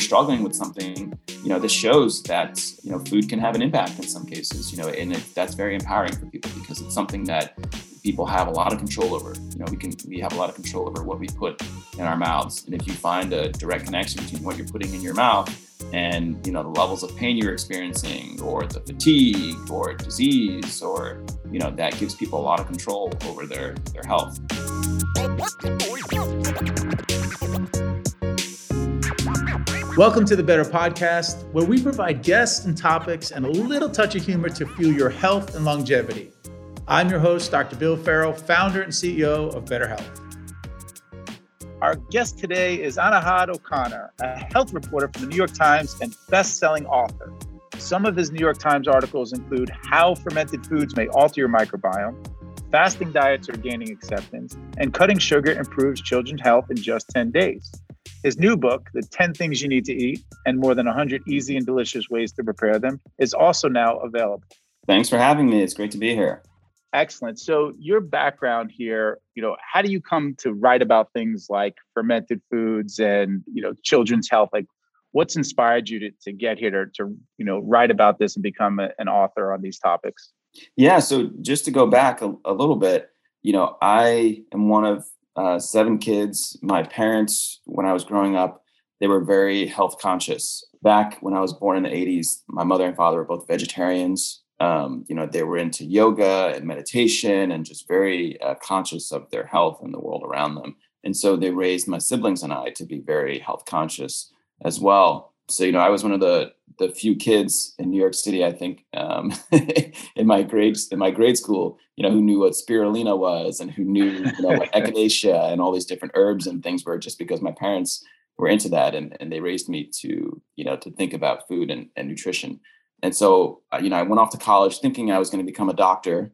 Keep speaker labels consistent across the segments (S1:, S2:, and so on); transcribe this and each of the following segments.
S1: you're struggling with something, you know, this shows that, you know, food can have an impact in some cases, you know, and it, that's very empowering for people because it's something that people have a lot of control over. You know, we can we have a lot of control over what we put in our mouths. And if you find a direct connection between what you're putting in your mouth and you know the levels of pain you're experiencing or the fatigue or disease or you know that gives people a lot of control over their their health.
S2: Welcome to the Betr Podcast, where we provide guests and topics and a little touch of humor to fuel your health and longevity. I'm your host, Dr. Bill Ferro, founder and CEO of BetrHealth. Our guest today is Anahad O'Connor, a health reporter for the New York Times and best-selling author. Some of his New York Times articles include How Fermented Foods May Alter Your Microbiome, Fasting Diets Are Gaining Acceptance, and Cutting Sugar Improves Children's Health in Just 10 Days. His new book, The 10 Things You Need to Eat and More Than 100 Easy and Delicious Ways to Prepare Them, is also now available.
S1: Thanks for having me. It's great to be here.
S2: Excellent. So, your background here, you know, how do you come to write about things like fermented foods and, you know, children's health? Like, what's inspired you to, to get here to, to, you know, write about this and become a, an author on these topics?
S1: Yeah. So, just to go back a, a little bit, you know, I am one of uh, seven kids. My parents, when I was growing up, they were very health conscious. Back when I was born in the 80s, my mother and father were both vegetarians. Um, you know, they were into yoga and meditation and just very uh, conscious of their health and the world around them. And so they raised my siblings and I to be very health conscious as well. So, you know, I was one of the the few kids in New York City, I think, um, in my grade in my grade school, you know, who knew what spirulina was and who knew, you know, what echinacea and all these different herbs and things were just because my parents were into that and, and they raised me to, you know, to think about food and, and nutrition. And so, uh, you know, I went off to college thinking I was going to become a doctor.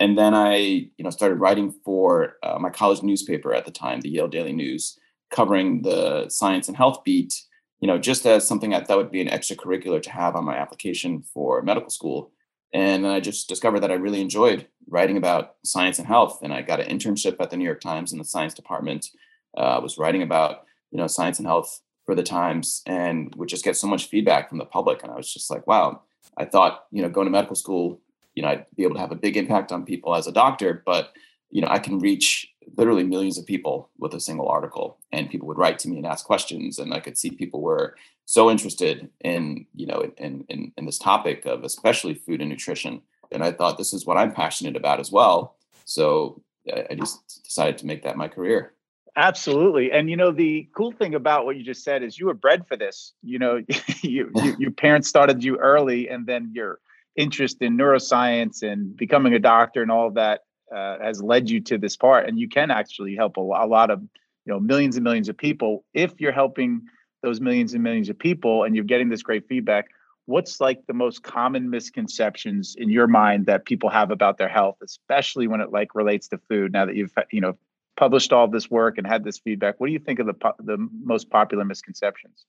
S1: And then I, you know, started writing for uh, my college newspaper at the time, the Yale Daily News, covering the science and health beat you know, just as something I thought would be an extracurricular to have on my application for medical school. And then I just discovered that I really enjoyed writing about science and health. And I got an internship at the New York Times in the science department. Uh, was writing about, you know, science and health for the Times and would just get so much feedback from the public. And I was just like, wow, I thought, you know, going to medical school, you know, I'd be able to have a big impact on people as a doctor, but, you know, I can reach literally millions of people with a single article and people would write to me and ask questions and i could see people were so interested in you know in in, in this topic of especially food and nutrition and i thought this is what i'm passionate about as well. So i just decided to make that my career.
S2: Absolutely and you know the cool thing about what you just said is you were bred for this you know you, you, your parents started you early and then your interest in neuroscience and becoming a doctor and all of that uh, has led you to this part and you can actually help a, a lot of you know millions and millions of people. If you're helping those millions and millions of people and you're getting this great feedback what's like the most common misconceptions in your mind that people have about their health especially when it like relates to food? Now that you've you know published all this work and had this feedback what do you think of the the most popular misconceptions?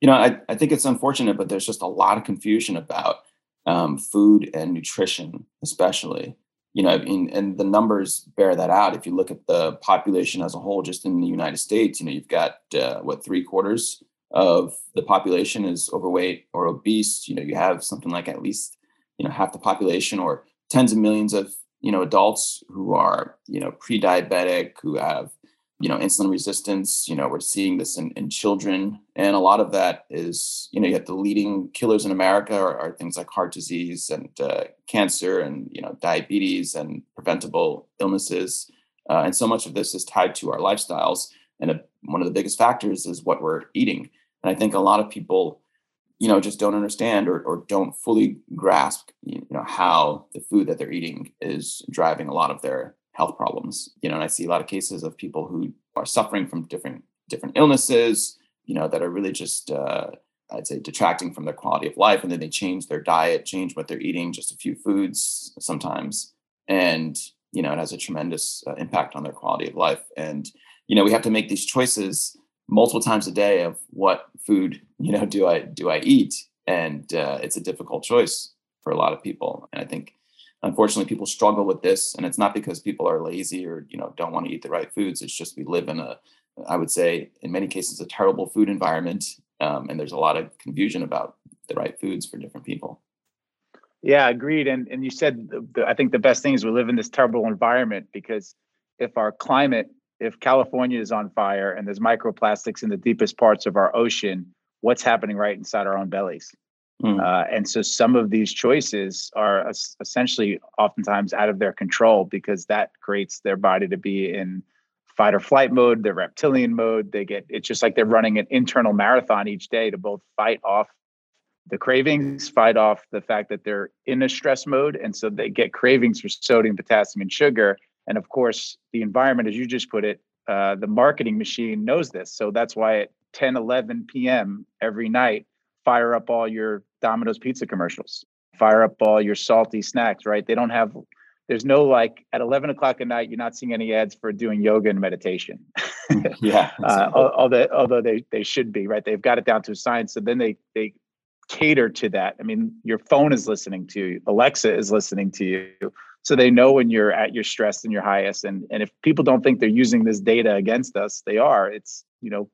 S1: You know i, I think it's unfortunate but there's just a lot of confusion about um, food and nutrition especially you know, in, and the numbers bear that out. If you look at the population as a whole, just in the United States, you know, you've got uh, what three quarters of the population is overweight or obese. You know, you have something like at least you know half the population or tens of millions of you know adults who are you know pre-diabetic, who have you know insulin resistance you know we're seeing this in, in children and a lot of that is you know you have the leading killers in america are, are things like heart disease and uh, cancer and you know diabetes and preventable illnesses uh, and so much of this is tied to our lifestyles and a, one of the biggest factors is what we're eating and i think a lot of people you know just don't understand or, or don't fully grasp you know how the food that they're eating is driving a lot of their health problems. You know, and I see a lot of cases of people who are suffering from different different illnesses. You know, that are really just uh, I'd say detracting from their quality of life, and then they change their diet, change what they're eating, just a few foods sometimes, and you know, it has a tremendous uh, impact on their quality of life. And you know, we have to make these choices multiple times a day of what food you know do I do I eat, and uh, it's a difficult choice for a lot of people. And I think unfortunately people struggle with this and it's not because people are lazy or you know don't want to eat the right foods it's just we live in a i would say in many cases a terrible food environment um, and there's a lot of confusion about the right foods for different people.
S2: Yeah, agreed. And and you said the, the, I think the best thing is we live in this terrible environment because if our climate, if California is on fire and there's microplastics in the deepest parts of our ocean, what's happening right inside our own bellies? Mm. Uh, and so some of these choices are essentially oftentimes out of their control because that creates their body to be in fight or flight mode, their reptilian mode. They get it's just like they're running an internal marathon each day to both fight off the cravings, fight off the fact that they're in a stress mode. And so they get cravings for sodium, potassium, and sugar. And of course, the environment, as you just put it, uh, the marketing machine knows this. So that's why at 10, 11 p.m. every night, fire up all your Domino's pizza commercials, fire up all your salty snacks, right? They don't have, there's no like at 11 o'clock at night, you're not seeing any ads for doing yoga and meditation.
S1: yeah.
S2: uh, although, although they, they should be, right? They've got it down to a science. So then they, they cater to that. I mean, your phone is listening to you, Alexa is listening to you. So they know when you're at your stress and your highest. And, and if people don't think they're using this data against us, they are. It's, you know,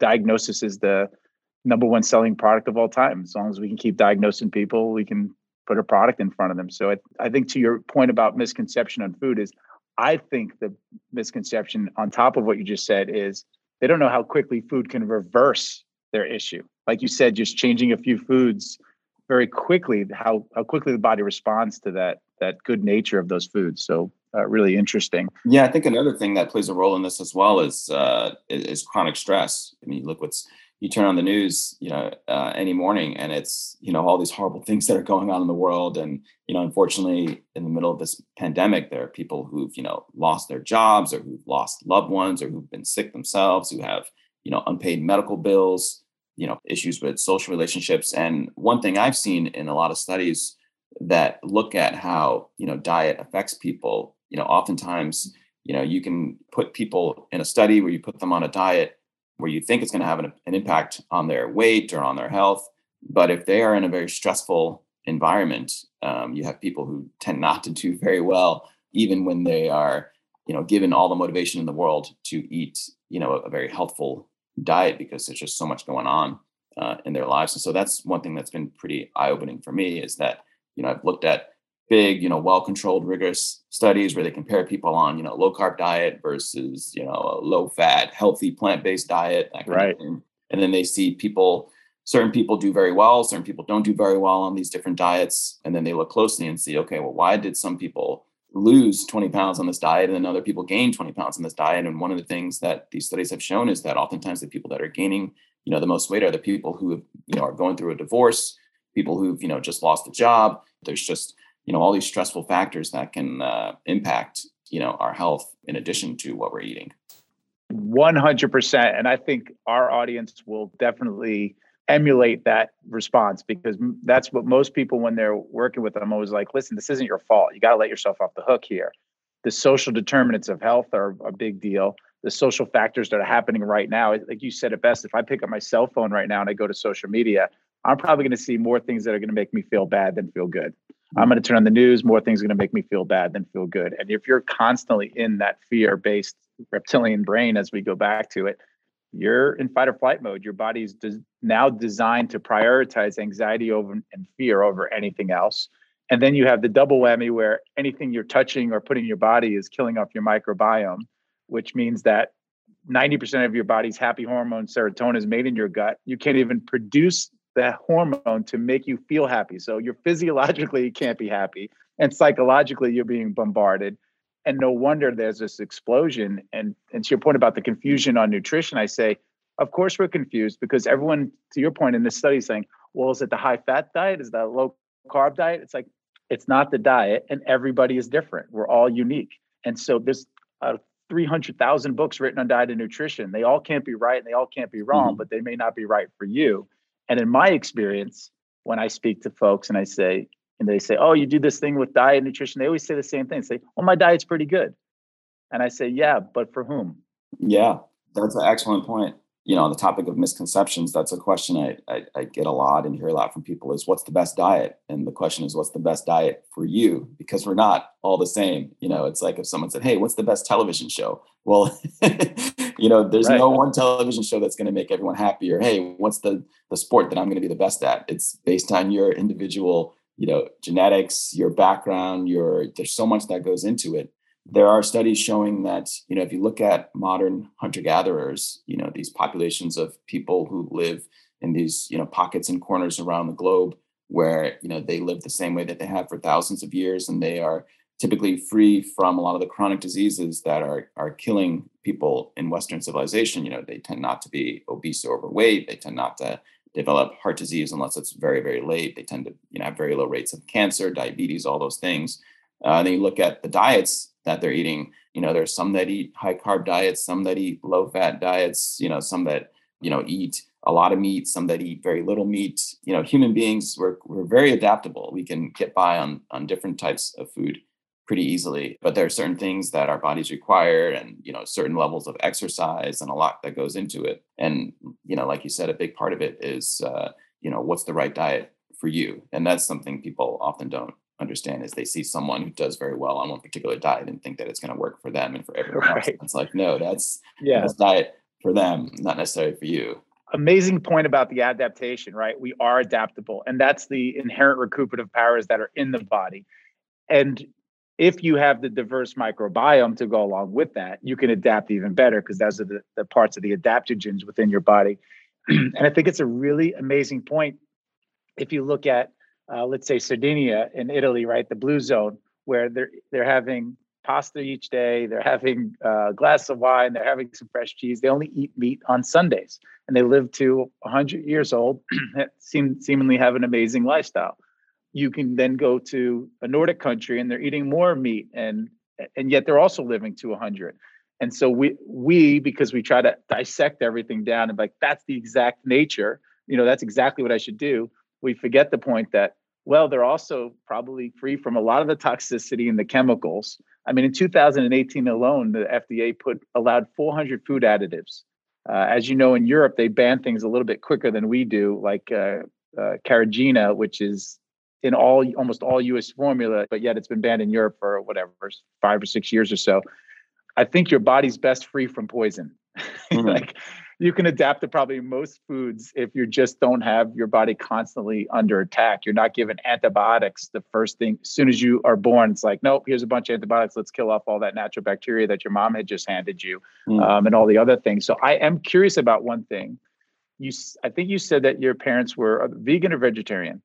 S2: diagnosis is the number one selling product of all time. As long as we can keep diagnosing people, we can put a product in front of them. So I, I think to your point about misconception on food is I think the misconception on top of what you just said is they don't know how quickly food can reverse their issue. Like you said, just changing a few foods very quickly, how how quickly the body responds to that that good nature of those foods. So uh, really interesting.
S1: Yeah, I think another thing that plays a role in this as well is uh, is chronic stress. I mean, look what's you turn on the news, you know, uh, any morning, and it's you know all these horrible things that are going on in the world, and you know, unfortunately, in the middle of this pandemic, there are people who've you know lost their jobs, or who've lost loved ones, or who've been sick themselves, who have you know unpaid medical bills, you know, issues with social relationships. And one thing I've seen in a lot of studies that look at how you know diet affects people, you know, oftentimes you know you can put people in a study where you put them on a diet where you think it's going to have an, an impact on their weight or on their health. But if they are in a very stressful environment, um, you have people who tend not to do very well, even when they are, you know, given all the motivation in the world to eat, you know, a, very healthful diet because there's just so much going on uh, in their lives. And so that's one thing that's been pretty eye-opening for me is that, you know, I've looked at big, you know, well-controlled, rigorous studies where they compare people on, you know, low carb diet versus, you know, a low fat, healthy plant-based diet.
S2: right.
S1: And then they see people, certain people do very well, certain people don't do very well on these different diets. And then they look closely and see, okay, well, why did some people lose 20 pounds on this diet and then other people gain 20 pounds on this diet? And one of the things that these studies have shown is that oftentimes the people that are gaining, you know, the most weight are the people who, you know, are going through a divorce, people who've, you know, just lost a job. There's just, you know all these stressful factors that can uh, impact you know our health in addition to what we're eating.
S2: 100% and i think our audience will definitely emulate that response because that's what most people when they're working with them always like listen this isn't your fault. You got to let yourself off the hook here. The social determinants of health are a big deal. The social factors that are happening right now like you said it best if i pick up my cell phone right now and i go to social media i'm probably going to see more things that are going to make me feel bad than feel good I'm mm-hmm. going to turn on the news. More things are going to make me feel bad than feel good. And if you're constantly in that fear based reptilian brain, as we go back to it, you're in fight or flight mode. Your body's des- now designed to prioritize anxiety over and fear over anything else. And then you have the double whammy where anything you're touching or putting in your body is killing off your microbiome, which means that 90% of your body's happy hormone serotonin is made in your gut. You can't even produce that hormone to make you feel happy. So you're physiologically you can't be happy, and psychologically you're being bombarded. And no wonder there's this explosion. And and to your point about the confusion on nutrition, I say, of course we're confused because everyone, to your point in this study, is saying, well, is it the high fat diet? Is that a low carb diet? It's like it's not the diet, and everybody is different. We're all unique. And so there's uh, 300,000 books written on diet and nutrition. They all can't be right and they all can't be wrong, mm-hmm. but they may not be right for you. And in my experience, when I speak to folks and I say, and they say, Oh, you do this thing with diet and nutrition, they always say the same thing. They say, Well, my diet's pretty good. And I say, Yeah, but for whom?
S1: Yeah, that's an excellent point. you know, on the topic of misconceptions, that's a question I, I, I, get a lot and hear a lot from people is what's the best diet? And the question is, what's the best diet for you? Because we're not all the same. You know, it's like if someone said, Hey, what's the best television show? Well, you know, there's right. no one television show that's going to make everyone happy or, Hey, what's the, the sport that I'm going to be the best at? It's based on your individual, you know, genetics, your background, your, there's so much that goes into it there are studies showing that you know if you look at modern hunter gatherers you know these populations of people who live in these you know pockets and corners around the globe where you know they live the same way that they have for thousands of years and they are typically free from a lot of the chronic diseases that are are killing people in western civilization you know they tend not to be obese or overweight they tend not to develop heart disease unless it's very very late they tend to you know have very low rates of cancer diabetes all those things uh, and then you look at the diets that they're eating. You know, there's some that eat high carb diets, some that eat low fat diets, you know, some that, you know, eat a lot of meat, some that eat very little meat. You know, human beings, we're, we're very adaptable. We can get by on, on different types of food pretty easily. But there are certain things that our bodies require and, you know, certain levels of exercise and a lot that goes into it. And, you know, like you said, a big part of it is, uh, you know, what's the right diet for you? And that's something people often don't understand is they see someone who does very well on one particular diet and think that it's going to work for them and for everyone right. else. It's like, no, that's yeah, that's diet for them, not necessarily for you.
S2: Amazing point about the adaptation, right? We are adaptable, and that's the inherent recuperative powers that are in the body. And if you have the diverse microbiome to go along with that, you can adapt even better because those are the, the parts of the adaptogens within your body. and I think it's a really amazing point if you look at uh, let's say Sardinia in Italy, right, the blue zone, where they're they're having pasta each day, they're having uh, a glass of wine, they're having some fresh cheese. They only eat meat on Sundays, and they live to 100 years old, seem seemingly have an amazing lifestyle. You can then go to a Nordic country, and they're eating more meat, and and yet they're also living to 100. And so we we because we try to dissect everything down and like that's the exact nature. You know, that's exactly what I should do we forget the point that well they're also probably free from a lot of the toxicity and the chemicals i mean in 2018 alone the fda put allowed 400 food additives uh, as you know in europe they ban things a little bit quicker than we do like uh, uh, carrageenan which is in all almost all us formula but yet it's been banned in europe for whatever five or six years or so i think your body's best free from poison mm-hmm. like you can adapt to probably most foods if you just don't have your body constantly under attack. You're not given antibiotics the first thing as soon as you are born. It's like, nope, here's a bunch of antibiotics. Let's kill off all that natural bacteria that your mom had just handed you, mm. um, and all the other things. So I am curious about one thing. You, I think you said that your parents were vegan or vegetarian.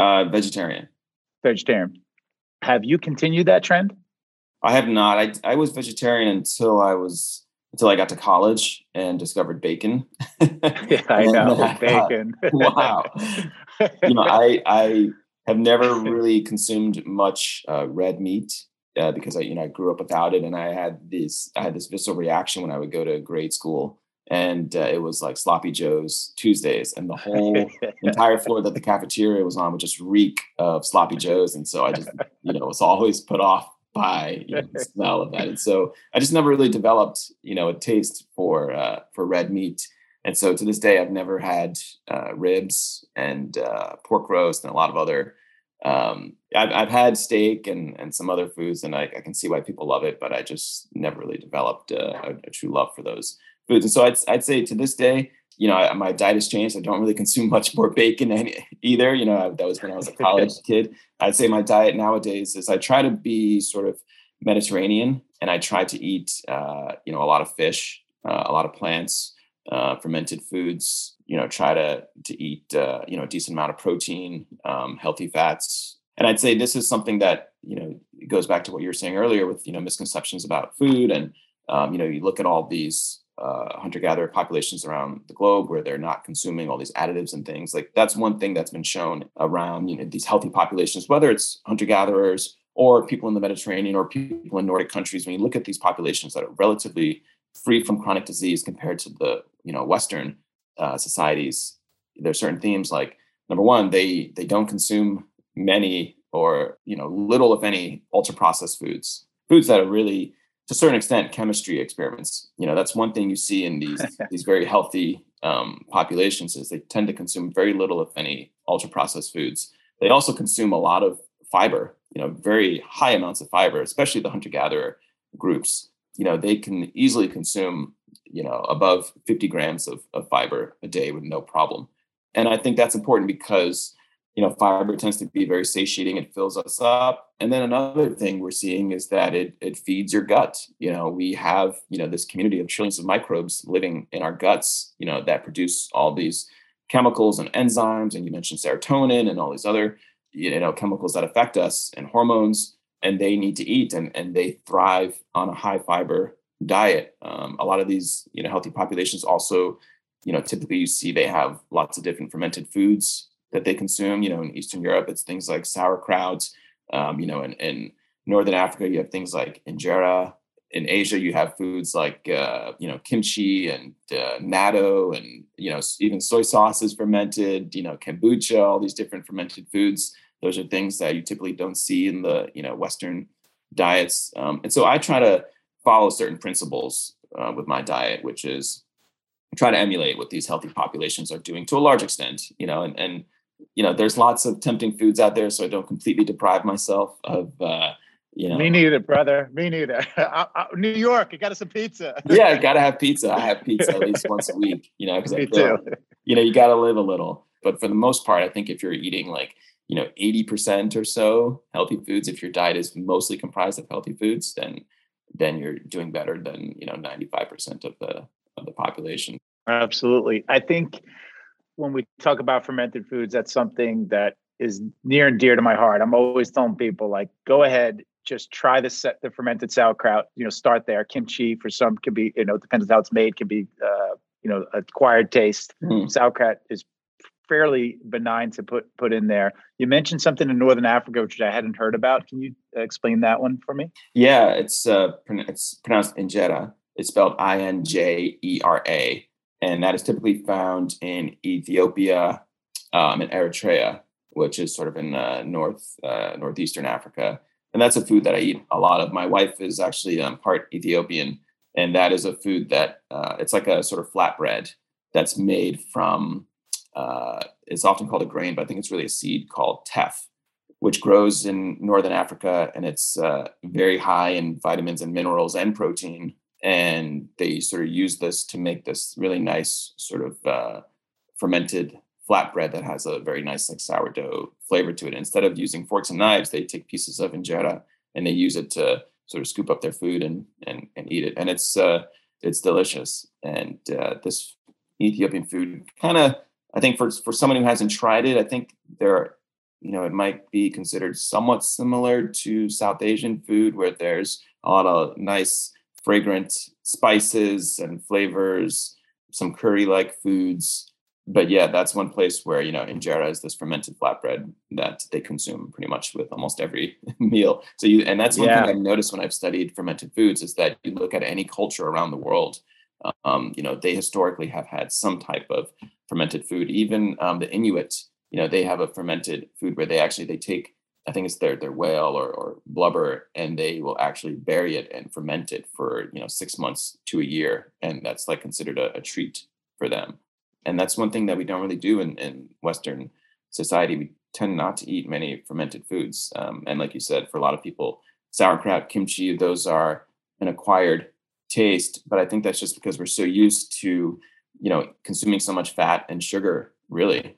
S1: Uh, vegetarian.
S2: Vegetarian. Have you continued that trend?
S1: I have not. I I was vegetarian until I was until I got to college and discovered bacon.
S2: yeah, I know bacon.
S1: wow. you know, I I have never really consumed much uh, red meat uh, because I you know I grew up without it, and I had this I had this visceral reaction when I would go to grade school, and uh, it was like sloppy joes Tuesdays, and the whole entire floor that the cafeteria was on would just reek of sloppy joes, and so I just you know was always put off by you know, the smell of that. And so I just never really developed, you know, a taste for uh, for red meat. And so to this day, I've never had uh, ribs and uh, pork roast and a lot of other. Um, I've, I've had steak and, and some other foods, and I, I can see why people love it, but I just never really developed uh, a, a true love for those foods. And so I'd, I'd say to this day, you know, I, my diet has changed. I don't really consume much more bacon any, either. You know, I, that was when I was a college kid. I'd say my diet nowadays is I try to be sort of Mediterranean, and I try to eat, uh, you know, a lot of fish, uh, a lot of plants, uh, fermented foods. You know, try to to eat, uh, you know, a decent amount of protein, um, healthy fats, and I'd say this is something that you know goes back to what you were saying earlier with you know misconceptions about food, and um, you know, you look at all these uh, hunter-gatherer populations around the globe where they're not consuming all these additives and things. Like that's one thing that's been shown around you know these healthy populations whether it's hunter-gatherers or people in the mediterranean or people in nordic countries. When you look at these populations that are relatively free from chronic disease compared to the you know western uh, societies there's certain themes like number one they they don't consume many or you know little if any ultra processed foods. Foods that are really to a certain extent chemistry experiments. You know, that's one thing you see in these these very healthy um, populations is they tend to consume very little, if any, ultra processed foods. They also consume a lot of fiber. You know, very high amounts of fiber, especially the hunter gatherer groups. You know, they can easily consume you know above 50 grams of, of fiber a day with no problem. And I think that's important because you know, fiber tends to be very satiating. It fills us up. And then another thing we're seeing is that it it feeds your gut. You know, we have, you know, this community of trillions of microbes living in our guts, you know, that produce all these chemicals and enzymes. And you mentioned serotonin and all these other, you know, chemicals that affect us and hormones. And they need to eat and, and they thrive on a high fiber diet. Um, a lot of these, you know, healthy populations also, you know, typically you see they have lots of different fermented foods that they consume. You know, in Eastern Europe, it's things like sauerkraut. Um, you know, in, in Northern Africa, you have things like injera. In Asia, you have foods like uh, you know kimchi and uh, natto, and you know even soy sauce is fermented. You know kombucha, all these different fermented foods. Those are things that you typically don't see in the you know Western diets. Um, and so I try to follow certain principles uh, with my diet, which is try to emulate what these healthy populations are doing to a large extent. You know, and and you know, there's lots of tempting foods out there, so I don't completely deprive myself of. Uh, you know,
S2: me neither, brother. Me neither. I, I, New York, you got us some pizza.
S1: yeah, I gotta have pizza. I have pizza at least once a week. You know, because I feel, too. you know, you gotta live a little. But for the most part, I think if you're eating like you know 80% or so healthy foods, if your diet is mostly comprised of healthy foods, then then you're doing better than you know 95% of the of the population.
S2: Absolutely, I think when we talk about fermented foods, that's something that is near and dear to my heart. I'm always telling people like, go ahead, just try the set the fermented sauerkraut. You know, start there. Kimchi for some can be, you know, depends on how it's made, can be, uh, you know, acquired taste. Mm. Sauerkraut is fairly benign to put put in there. You mentioned something in Northern Africa which I hadn't heard about. Can you explain that one for me?
S1: Yeah, it's uh, it's pronounced injera. It's spelled I N J E R A and that is typically found in Ethiopia um, and Eritrea, which is sort of in uh, north uh, northeastern Africa. And that's a food that I eat a lot of. My wife is actually um, part Ethiopian, and that is a food that uh, it's like a sort of flatbread that's made from. Uh, it's often called a grain, but I think it's really a seed called teff, which grows in northern Africa, and it's uh, very high in vitamins and minerals and protein and they sort of use this to make this really nice sort of uh, fermented flatbread that has a very nice like sourdough flavor to it. Instead of using forks and knives, they take pieces of injera and they use it to sort of scoop up their food and and, and eat it. And it's uh, it's delicious. And uh, this Ethiopian food kind of I think for for someone who hasn't tried it, I think there are, you know it might be considered somewhat similar to South Asian food where there's a lot of nice fragrant spices and flavors, some curry like foods. But yeah, that's one place where, you know, injera is this fermented flatbread that they consume pretty much with almost every meal. So you, and that's one yeah. thing I've noticed when I've studied fermented foods is that you look at any culture around the world, um, you know, they historically have had some type of fermented food. Even um, the Inuit, you know, they have a fermented food where they actually, they take I think it's their their whale or, or blubber, and they will actually bury it and ferment it for you know six months to a year, and that's like considered a, a treat for them. And that's one thing that we don't really do in, in Western society. We tend not to eat many fermented foods, um, and like you said, for a lot of people, sauerkraut, kimchi, those are an acquired taste. But I think that's just because we're so used to you know consuming so much fat and sugar, really,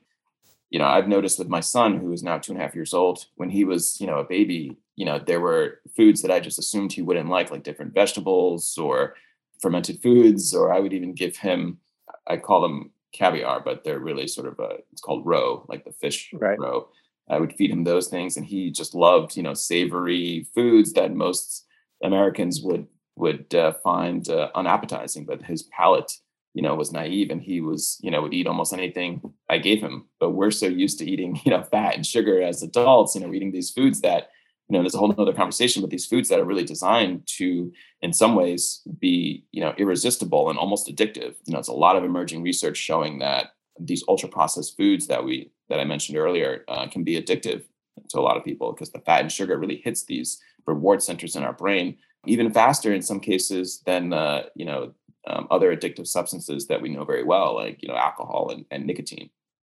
S1: you know, I've noticed with my son, who is now two and a half years old, when he was, you know, a baby, you know, there were foods that I just assumed he wouldn't like, like different vegetables or fermented foods, or I would even give him, I call them caviar, but they're really sort of a, it's called roe, like the fish right. roe. I would feed him those things, and he just loved, you know, savory foods that most Americans would would uh, find uh, unappetizing, but his palate you know, was naive and he was, you know, would eat almost anything I gave him. But we're so used to eating, you know, fat and sugar as adults, you know, eating these foods that, you know, there's a whole other conversation with these foods that are really designed to, in some ways, be, you know, irresistible and almost addictive. You know, it's a lot of emerging research showing that these ultra processed foods that we that I mentioned earlier uh, can be addictive to a lot of people because the fat and sugar really hits these reward centers in our brain even faster in some cases than uh, you know um, other addictive substances that we know very well, like you know alcohol and, and nicotine.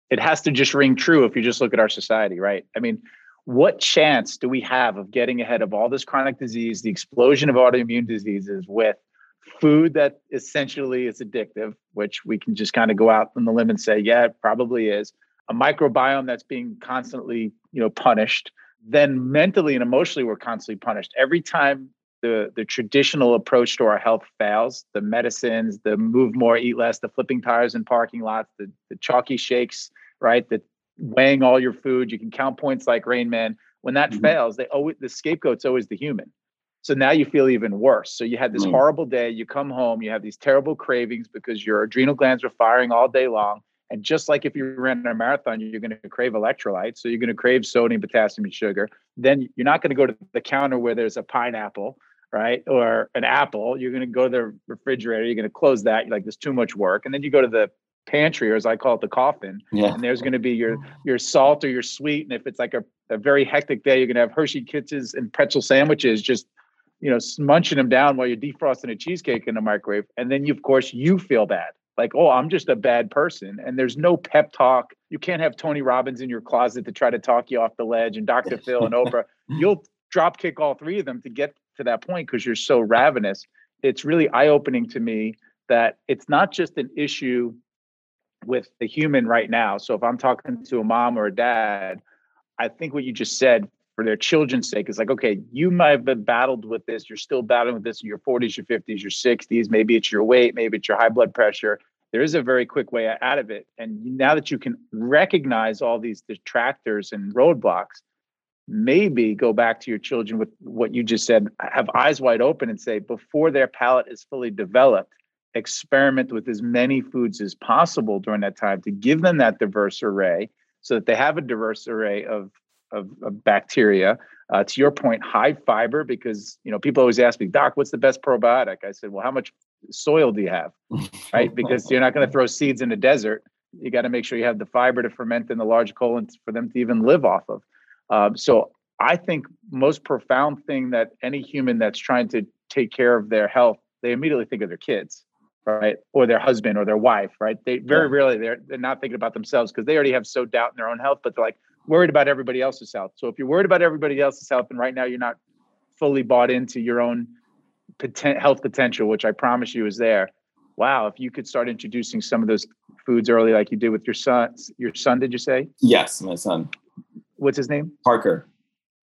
S2: It has to just ring true if you just look at our society, right? I mean, what chance do we have of getting ahead of all this chronic disease, the explosion of autoimmune diseases with food that essentially is addictive, which we can just kind of go out on the limb and say, yeah, it probably is, a microbiome that's being constantly, you know, punished, then mentally and emotionally we're constantly punished. Every time the the traditional approach to our health fails, the medicines, the move more, eat less, the flipping tires in parking lots, the the chalky shakes, right? The weighing all your food, you can count points like Rain Man. When that mm-hmm. fails, they always the scapegoat's always the human. So now you feel even worse. So you had this mm. horrible day, you come home, you have these terrible cravings because your adrenal glands are firing all day long. And just like if you ran a marathon, you're going to crave electrolytes. So you're going to crave sodium, potassium, and sugar. Then you're not going to go to the counter where there's a pineapple, right? Or an apple. You're going to go to the refrigerator. You're going to close that. You're like, there's too much work. And then you go to the pantry, or as I call it, the coffin. Yeah. And there's going to be your oh. your salt or your sweet. And if it's like a, a very hectic day, you're going to have Hershey Kisses and pretzel sandwiches just you know, munching them down while you're defrosting a cheesecake in the microwave. And then you, of course, you feel bad. Like, oh, I'm just a bad person. And there's no pep talk. You can't have Tony Robbins in your closet to try to talk you off the ledge and Dr. Phil and Oprah. You'll drop kick all three of them to get to that point because you're so ravenous. It's really eye opening to me that it's not just an issue with the human right now. So if I'm talking to a mom or a dad, I think what you just said for their children's sake. is like, okay, you might have been battled with this. You're still battling with this in your 40s, your 50s, your 60s. Maybe it's your weight, maybe it's your high blood pressure. There is a very quick way out of it. And now that you can recognize all these detractors and roadblocks, maybe go back to your children with what you just said, have eyes wide open and say, before their palate is fully developed, experiment with as many foods as possible during that time to give them that diverse array so that they have a diverse array of of, of bacteria. Uh, to your point, high fiber because you know people always ask me, Doc, what's the best probiotic? I said, well, how much soil do you have? right, because you're not going to throw seeds in a desert. You got to make sure you have the fiber to ferment in the large colon for them to even live off of. Um, so I think most profound thing that any human that's trying to take care of their health, they immediately think of their kids, right, or their husband or their wife, right? They very yeah. rarely they're they're not thinking about themselves because they already have so doubt in their own health, but they're like, worried about everybody else's health. So if you're worried about everybody else's health, and right now you're not fully bought into your own poten- health potential, which I promise you is there. Wow, if you could start introducing some of those foods early, like you did with your son. Your son, did you say?
S1: Yes, my son.
S2: What's his name?
S1: Parker.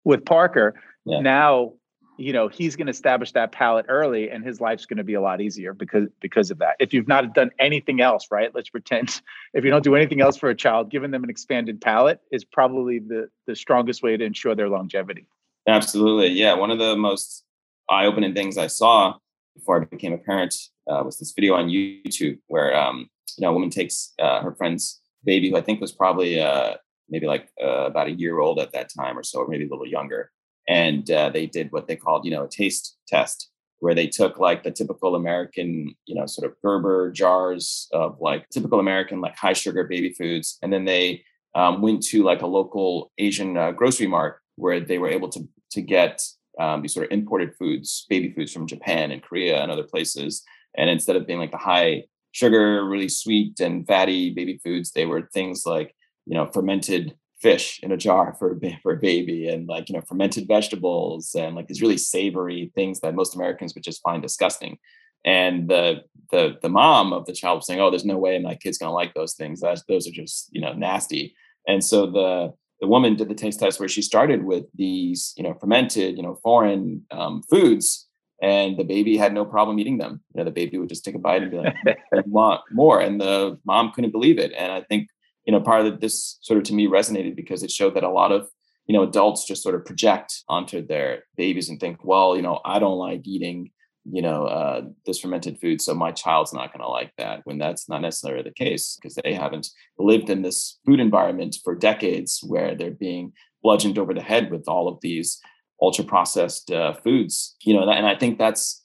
S2: With Parker, yeah. now you know he's going to establish that palate early and his life's going to be a lot easier because because of that if you've not done anything else right let's pretend if you don't do anything else for a child giving them an expanded palate is probably the the strongest way to ensure their longevity
S1: absolutely yeah one of the most eye-opening things i saw before i became a parent uh, was this video on youtube where um, you know a woman takes uh, her friend's baby who i think was probably uh, maybe like uh, about a year old at that time or so or maybe a little younger. And uh, they did what they called you know a taste test where they took like the typical american you know sort of gerber jars of like typical american like high sugar baby foods. And then they um, went to like a local asian uh, grocery mart where they were able to to get um, these sort of imported foods baby foods from japan and korea and other places. And instead of being like the high sugar really sweet and fatty baby foods they were things like you know fermented fish in a jar for for a baby and like you know fermented vegetables and like these really savory things that most Americans would just find disgusting. And the the the mom of the child was saying, "Oh, there's no way my kid's gonna like those things. That's, those are just you know nasty." And so the the woman did the taste test where she started with these you know fermented you know foreign um, foods and the baby had no problem eating them. You know, the baby would just take a bite and be like, "I want more," and the mom couldn't believe it. And I think you know, part of this sort of to me resonated because it showed that a lot of, you know, adults just sort of project onto their babies and think, well, you know, I don't like eating, you know, uh, this fermented food, so my child's not going to like that. When that's not necessarily the case because they haven't lived in this food environment for decades where they're being bludgeoned over the head with all of these ultra processed uh, foods. You know, and I think that's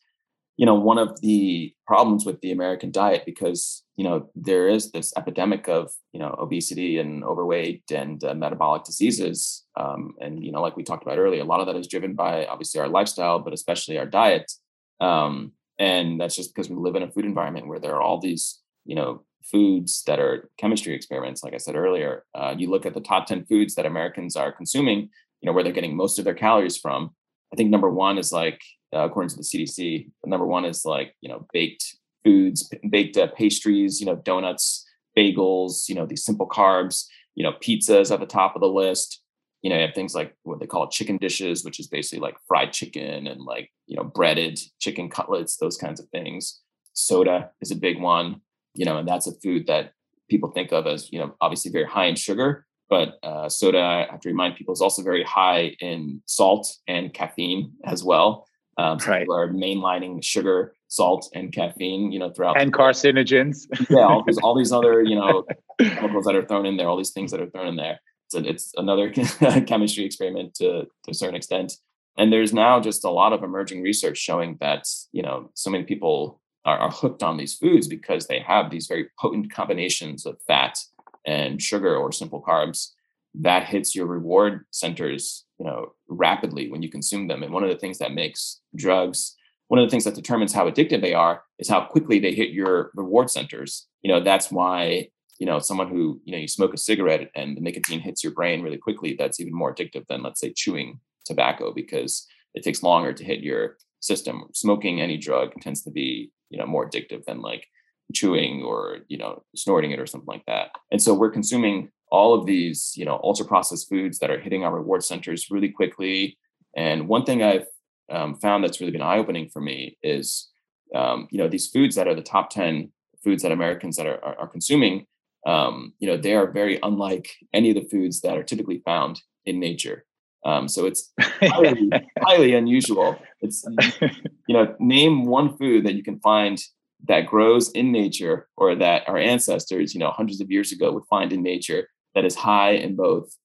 S1: you know, one of the problems with the American diet, because, you know, there is this epidemic of, you know, obesity and overweight and uh, metabolic diseases. Um, and, you know, like we talked about earlier, a lot of that is driven by obviously our lifestyle, but especially our diet. Um, and that's just because we live in a food environment where there are all these, you know, foods that are chemistry experiments. Like I said earlier, uh, you look at the top 10 foods that Americans are consuming, you know, where they're getting most of their calories from. I think number one is like uh, according to the CDC. Number one is like you know baked foods, baked uh, pastries, you know donuts, bagels, you know these simple carbs. You know pizzas at the top of the list. You know you have things like what they call chicken dishes, which is basically like fried chicken and like you know breaded chicken cutlets, those kinds of things. Soda is a big one. You know, and that's a food that people think of as you know obviously very high in sugar but uh, soda i have to remind people is also very high in salt and caffeine as well um, so right. people are mainlining sugar, salt, and caffeine, you know, throughout
S2: and carcinogens.
S1: yeah, all these, all these other, you know, chemicals that are thrown in there, all these things that are thrown in there. So it's another chemistry experiment to, to a certain extent. And there's now just a lot of emerging research showing that, you know, so many people are, are hooked on these foods because they have these very potent combinations of fat and sugar or simple carbs that hits your reward centers you know rapidly when you consume them. And one of the things that makes drugs one of the things that determines how addictive they are is how quickly they hit your reward centers. You know that's why you know someone who you know you smoke a cigarette and the nicotine hits your brain really quickly that's even more addictive than let's say chewing tobacco because it takes longer to hit your system. Smoking any drug tends to be you know more addictive than like chewing or you know snorting it or something like that. And so we're consuming all of these, you know, ultra processed foods that are hitting our reward centers really quickly. And one thing I've um, found that's really been eye opening for me is, um, you know, these foods that are the top 10 foods that Americans that are, are, are consuming, um, you know, they are very unlike any of the foods that are typically found in nature. Um, so it's highly, highly unusual. It's, you know, name one food that you can find that grows in nature or that our ancestors, you know, hundreds of years ago would find in nature that is high in both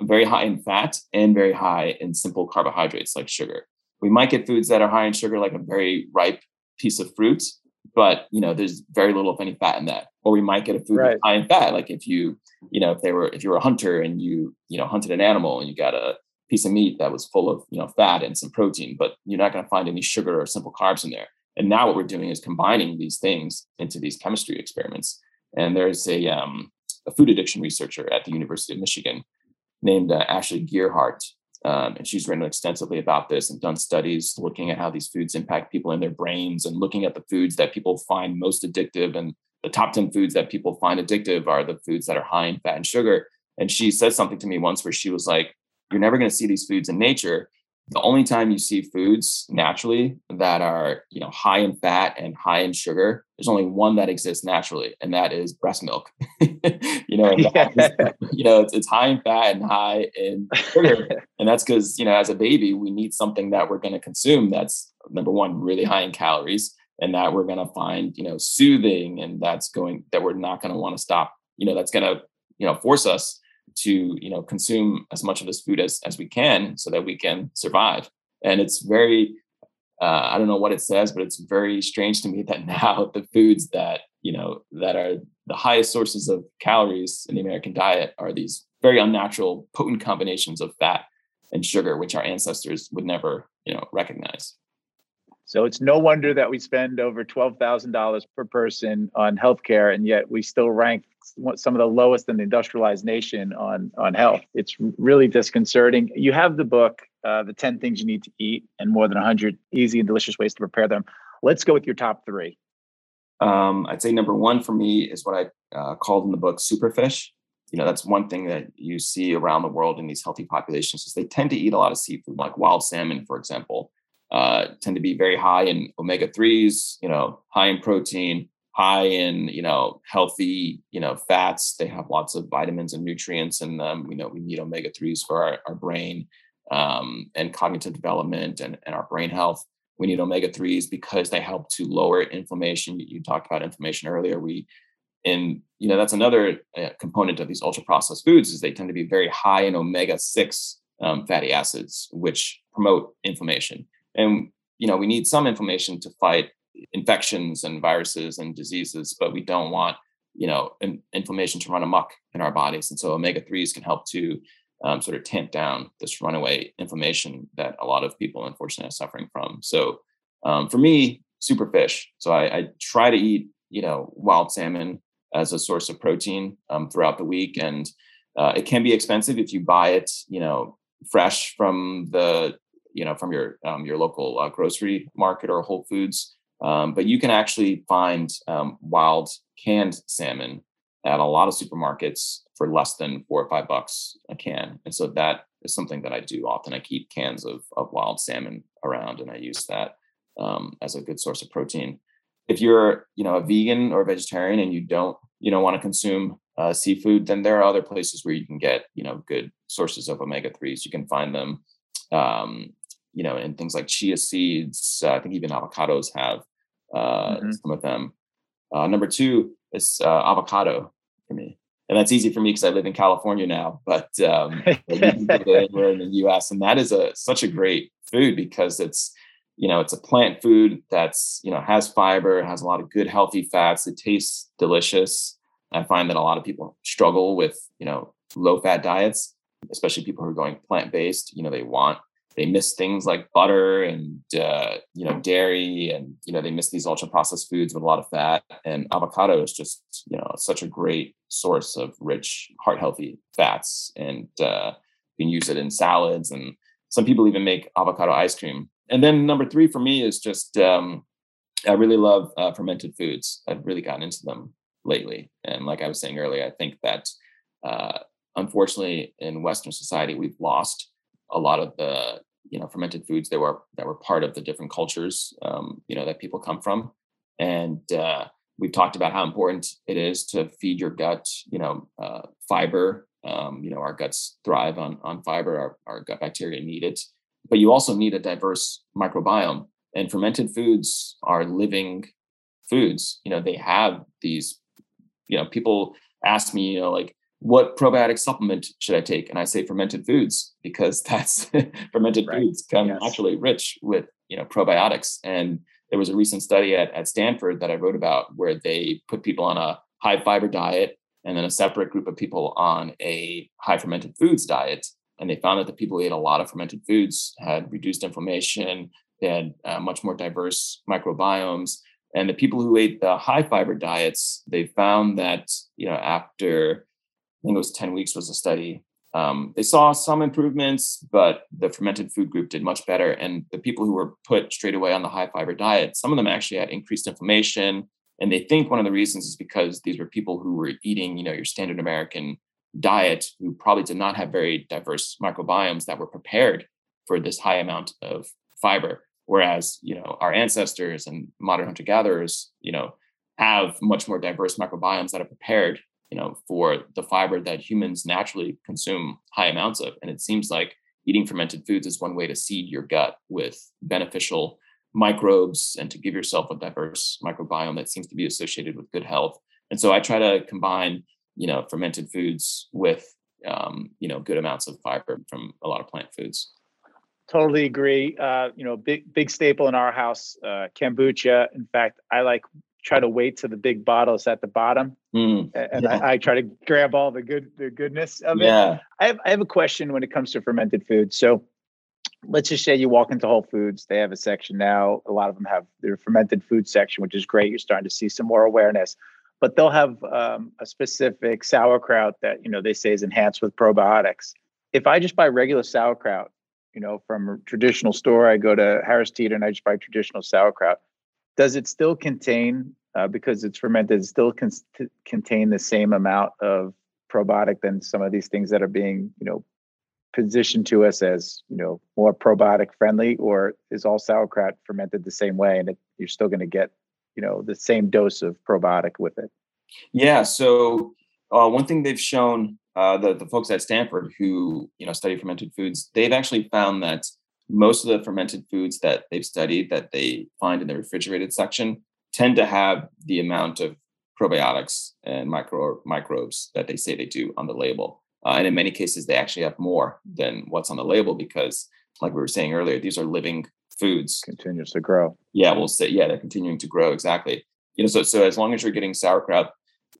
S1: very high in fat and very high in simple carbohydrates like sugar. We might get foods that are high in sugar, like a very ripe piece of fruit, but you know, there's very little, if any, fat in that. Or we might get a food right. high in fat, like if you, you know, if they were, if you were a hunter and you, you know, hunted an animal and you got a piece of meat that was full of, you know, fat and some protein, but you're not going to find any sugar or simple carbs in there. And now what we're doing is combining these things into these chemistry experiments. And there's a um, a food addiction researcher at the University of Michigan named uh, Ashley Gearhardt. Um, and she's written extensively about this and done studies looking at how these foods impact people in their brains and looking at the foods that people find most addictive. And the top 10 foods that people find addictive are the foods that are high in fat and sugar. And she said something to me once where she was like, You're never going to see these foods in nature the only time you see foods naturally that are you know high in fat and high in sugar there's only one that exists naturally and that is breast milk you know yeah. you know it's, it's high in fat and high in sugar and that's because you know as a baby we need something that we're going to consume that's number one really high in calories and that we're going to find you know soothing and that's going that we're not going to want to stop you know that's going to you know force us to you know consume as much of this food as as we can so that we can survive. And it's very uh, i don't know what it says but it's very strange to me that now the foods that you know that are the highest sources of calories in the american diet are these very unnatural potent combinations of fat and sugar which our ancestors would never you know recognize.
S2: So it's no wonder that we spend over $12,000 per person on healthcare, and yet we still rank some of the lowest in the industrialized nation on, on health. It's really disconcerting. You have the book, uh, The 10 Things You Need to Eat, and more than 100 easy and delicious ways to prepare them. Let's go with your top three.
S1: Um, I'd say number one for me is what I uh, called in the book superfish. You know, that's one thing that you see around the world in these healthy populations is they tend to eat a lot of seafood, like wild salmon, for example uh, tend to be very high in omega 3s, you know, high in protein, high in, you know, healthy, you know, fats. They have lots of vitamins and nutrients in them. We know we need omega 3s for our, our brain um, and cognitive development and, and our brain health. We need omega 3s because they help to lower inflammation. You, you talked about inflammation earlier. We and you know that's another uh, component of these ultra processed foods is they tend to be very high in omega 6 um, fatty acids which promote inflammation and you know, we need some inflammation to fight infections and viruses and diseases, but we don't want, you know, in, inflammation to run amok in our bodies. And so omega 3s can help to um, sort of tamp down this runaway inflammation that a lot of people, unfortunately, are suffering from. So um, for me, super fish. So I, I, try to eat, you know, wild salmon as a source of protein um, throughout the week. And uh, it can be expensive if you buy it, you know, fresh from the, you know, from your um, your local uh, grocery market or Whole Foods. Um, but you can actually find um, wild canned salmon at a lot of supermarkets for less than four or five bucks a can. And so that is something that I do often. I keep cans of, of wild salmon around and I use that um, as a good source of protein. If you're, you know, a vegan or vegetarian and you don't, you know, want to consume uh, seafood, then there are other places where you can get, you know, good sources of omega threes. You can find them, um, you know, in things like chia seeds. Uh, I think even avocados have uh, mm-hmm. some of them. Uh, number two is uh, avocado for me and that's easy for me because I live in California now. But um, we're in the U.S. and that is a such a great food because it's you know it's a plant food that's you know has fiber, has a lot of good healthy fats. It tastes delicious. I find that a lot of people struggle with you know low fat diets, especially people who are going plant based. You know they want they miss things like butter and uh, you know dairy and you know they miss these ultra processed foods with a lot of fat. And avocado is just you know such a great source of rich heart healthy fats and uh, you can use it in salads and some people even make avocado ice cream. And then number three for me is just um, i really love uh, fermented foods. I've really gotten into them lately. And like i was saying earlier i think that uh, unfortunately in western society we've lost a lot of the you know fermented foods that were that were part of the different cultures um, you know that people come from. And uh, we've talked about how important it is to feed your gut you know uh, fiber. Um, you know our guts thrive on on fiber. Our, our gut bacteria need it. But you also need a diverse microbiome. And fermented foods are living foods. You know they have these you know people ask me you know like what probiotic supplement should I take? And I say fermented foods because that's fermented right. foods come yes. naturally rich with you know probiotics. And there was a recent study at, at Stanford that I wrote about where they put people on a high fiber diet and then a separate group of people on a high fermented foods diet. And they found that the people who ate a lot of fermented foods had reduced inflammation, they had uh, much more diverse microbiomes. And the people who ate the high fiber diets, they found that, you know, after I think it was 10 weeks was a study. Um, they saw some improvements, but the fermented food group did much better. And the people who were put straight away on the high fiber diet, some of them actually had increased inflammation. And they think one of the reasons is because these were people who were eating, you know, your standard American diet, who probably did not have very diverse microbiomes that were prepared for this high amount of fiber. Whereas, you know, our ancestors and modern hunter gatherers, you know, have much more diverse microbiomes that are prepared you know, for the fiber that humans naturally consume high amounts of. And it seems like eating fermented foods is one way to seed your gut with beneficial microbes and to give yourself a diverse microbiome that seems to be associated with good health. And so I try to combine, you know, fermented foods with, um, you know, good amounts of fiber from a lot of plant foods.
S2: Totally agree. Uh, you know, big big staple in our house, uh, kombucha. In fact, I like try to wait to the big bottles at the bottom, mm, and yeah. I, I, try to grab all the good the goodness of it. Yeah. I have I have a question when it comes to fermented food. So let's just say you walk into Whole Foods, they have a section now. A lot of them have their fermented food section, which is great. You're starting to see some more awareness, but they'll have um, a specific sauerkraut that you know they say is enhanced with probiotics. If I just buy regular sauerkraut, you know, from a traditional store, I go to Harris Teeter and I just buy traditional sauerkraut does it still contain uh, because it's fermented still con- contain the same amount of probiotic than some of these things that are being you know positioned to us as you know more probiotic friendly? Or is all sauerkraut fermented the same way and it, you're still going to get you know the same dose of probiotic with it?
S1: Yeah so uh, one thing they've shown uh, the, the folks at stanford who you know study fermented foods they've actually found that most of the fermented foods that they've studied that they find in the refrigerated section tend to have the amount of probiotics and micro microbes that they say they do on the label. Uh, and in many cases, they actually have more than what's on the label because, like we were saying earlier, these are living foods
S2: continues to grow.
S1: Yeah, we'll say yeah, they're continuing to grow exactly. You know, so so as long as you're getting sauerkraut,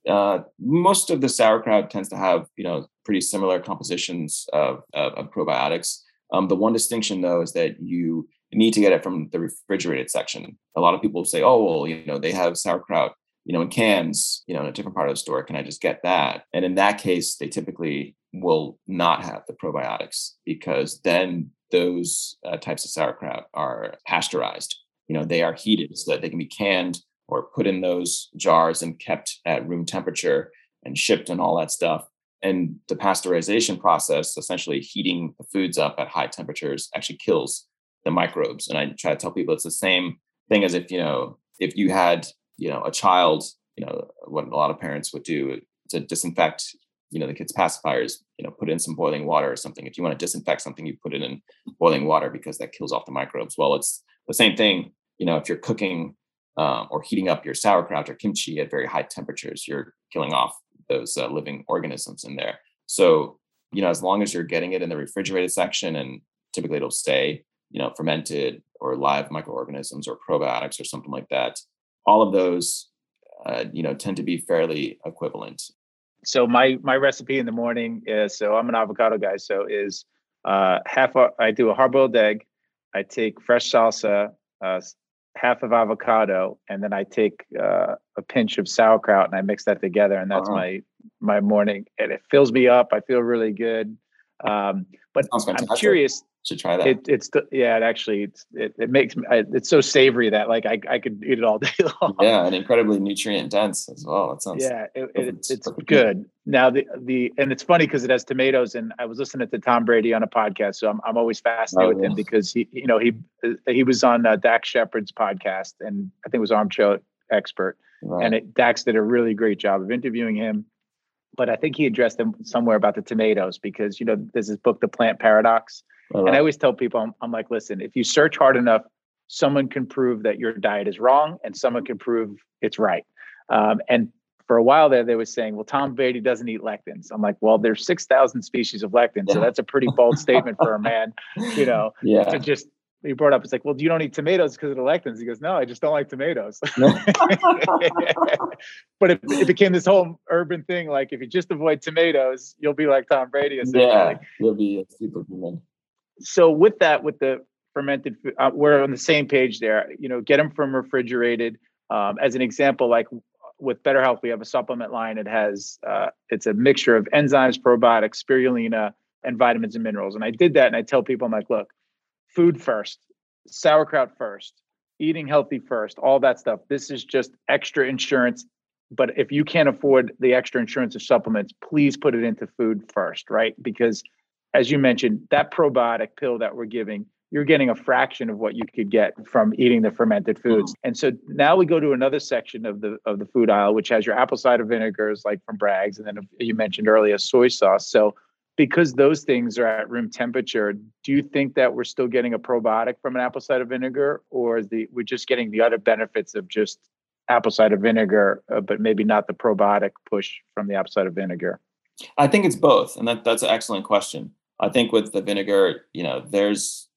S1: uh, most of the sauerkraut tends to have you know pretty similar compositions of, of, of probiotics. Um, the one distinction though is that you need to get it from the refrigerated section. A lot of people say, oh well, you know, they have sauerkraut you know, in cans, you know, in a different part of the store, can I just get that? And in that case, they typically will not have the probiotics because then those uh, types of sauerkraut are pasteurized. You know, they are heated so that they can be canned or put in those jars and kept at room temperature and shipped and all that stuff. And the pasteurization process, essentially heating the foods up at high temperatures, actually kills the microbes. And I try to tell people it's the same thing as if, you know, if you had you know a child you know what a lot of parents would do to disinfect you know the kids pacifiers you know put in some boiling water or something if you want to disinfect something you put it in boiling water because that kills off the microbes well it's the same thing you know if you're cooking um, or heating up your sauerkraut or kimchi at very high temperatures you're killing off those uh, living organisms in there. So you know as long as you're getting it in the refrigerated section and typically it'll stay you know fermented or live microorganisms or probiotics or something like that all of those uh, you know tend to be fairly equivalent.
S2: So my my recipe in the morning is so i'm an avocado guy so is uh, half a, i do a hard-boiled egg i take fresh salsa uh, half of avocado and then i take uh, a pinch of sauerkraut and i mix that together and that's uh-huh. my my morning and it fills me up. I feel really good. Um, but i'm curious
S1: should try that.
S2: It, it's yeah, it actually it's, it, it makes it's so savory that like I, I could eat it all day long.
S1: Yeah, and incredibly nutrient dense as well. It sounds
S2: yeah, it, it's, it's good. Now the the and it's funny because it has tomatoes and I was listening to Tom Brady on a podcast, so I'm I'm always fascinated oh, with yeah. him because he you know he he was on uh, Dax Shepard's podcast and I think it was Armchair Expert, right. and it, Dax did a really great job of interviewing him. But I think he addressed them somewhere about the tomatoes because you know there's this book, The Plant Paradox and I always tell people, I'm, I'm like, listen, if you search hard enough, someone can prove that your diet is wrong and someone can prove it's right. Um, and for a while there, they were saying, well, Tom Brady doesn't eat lectins. I'm like, well, there's 6,000 species of lectins. Yeah. So that's a pretty bold statement for a man, you know, yeah. to just, he brought up, it's like, well, you don't eat tomatoes because of the lectins. He goes, no, I just don't like tomatoes. but it, it, became this whole urban thing. Like, if you just avoid tomatoes, you'll be like Tom Brady.
S1: Yeah, you'll be a superhuman
S2: so with that, with the fermented, uh, we're on the same page there. You know, get them from refrigerated. Um, as an example, like with BetrHealth, we have a supplement line. It has uh, it's a mixture of enzymes, probiotics, spirulina, and vitamins and minerals. And I did that, and I tell people, I'm like, look, food first, sauerkraut first, eating healthy first, all that stuff. This is just extra insurance. But if you can't afford the extra insurance of supplements, please put it into food first, right? Because as you mentioned, that probiotic pill that we're giving, you're getting a fraction of what you could get from eating the fermented foods. Mm-hmm. And so now we go to another section of the of the food aisle, which has your apple cider vinegars, like from Bragg's, and then you mentioned earlier soy sauce. So because those things are at room temperature, do you think that we're still getting a probiotic from an apple cider vinegar, or is the we're just getting the other benefits of just apple cider vinegar, uh, but maybe not the probiotic push from the apple cider vinegar?
S1: I think it's both, and that that's an excellent question. I think with the vinegar, you know, there's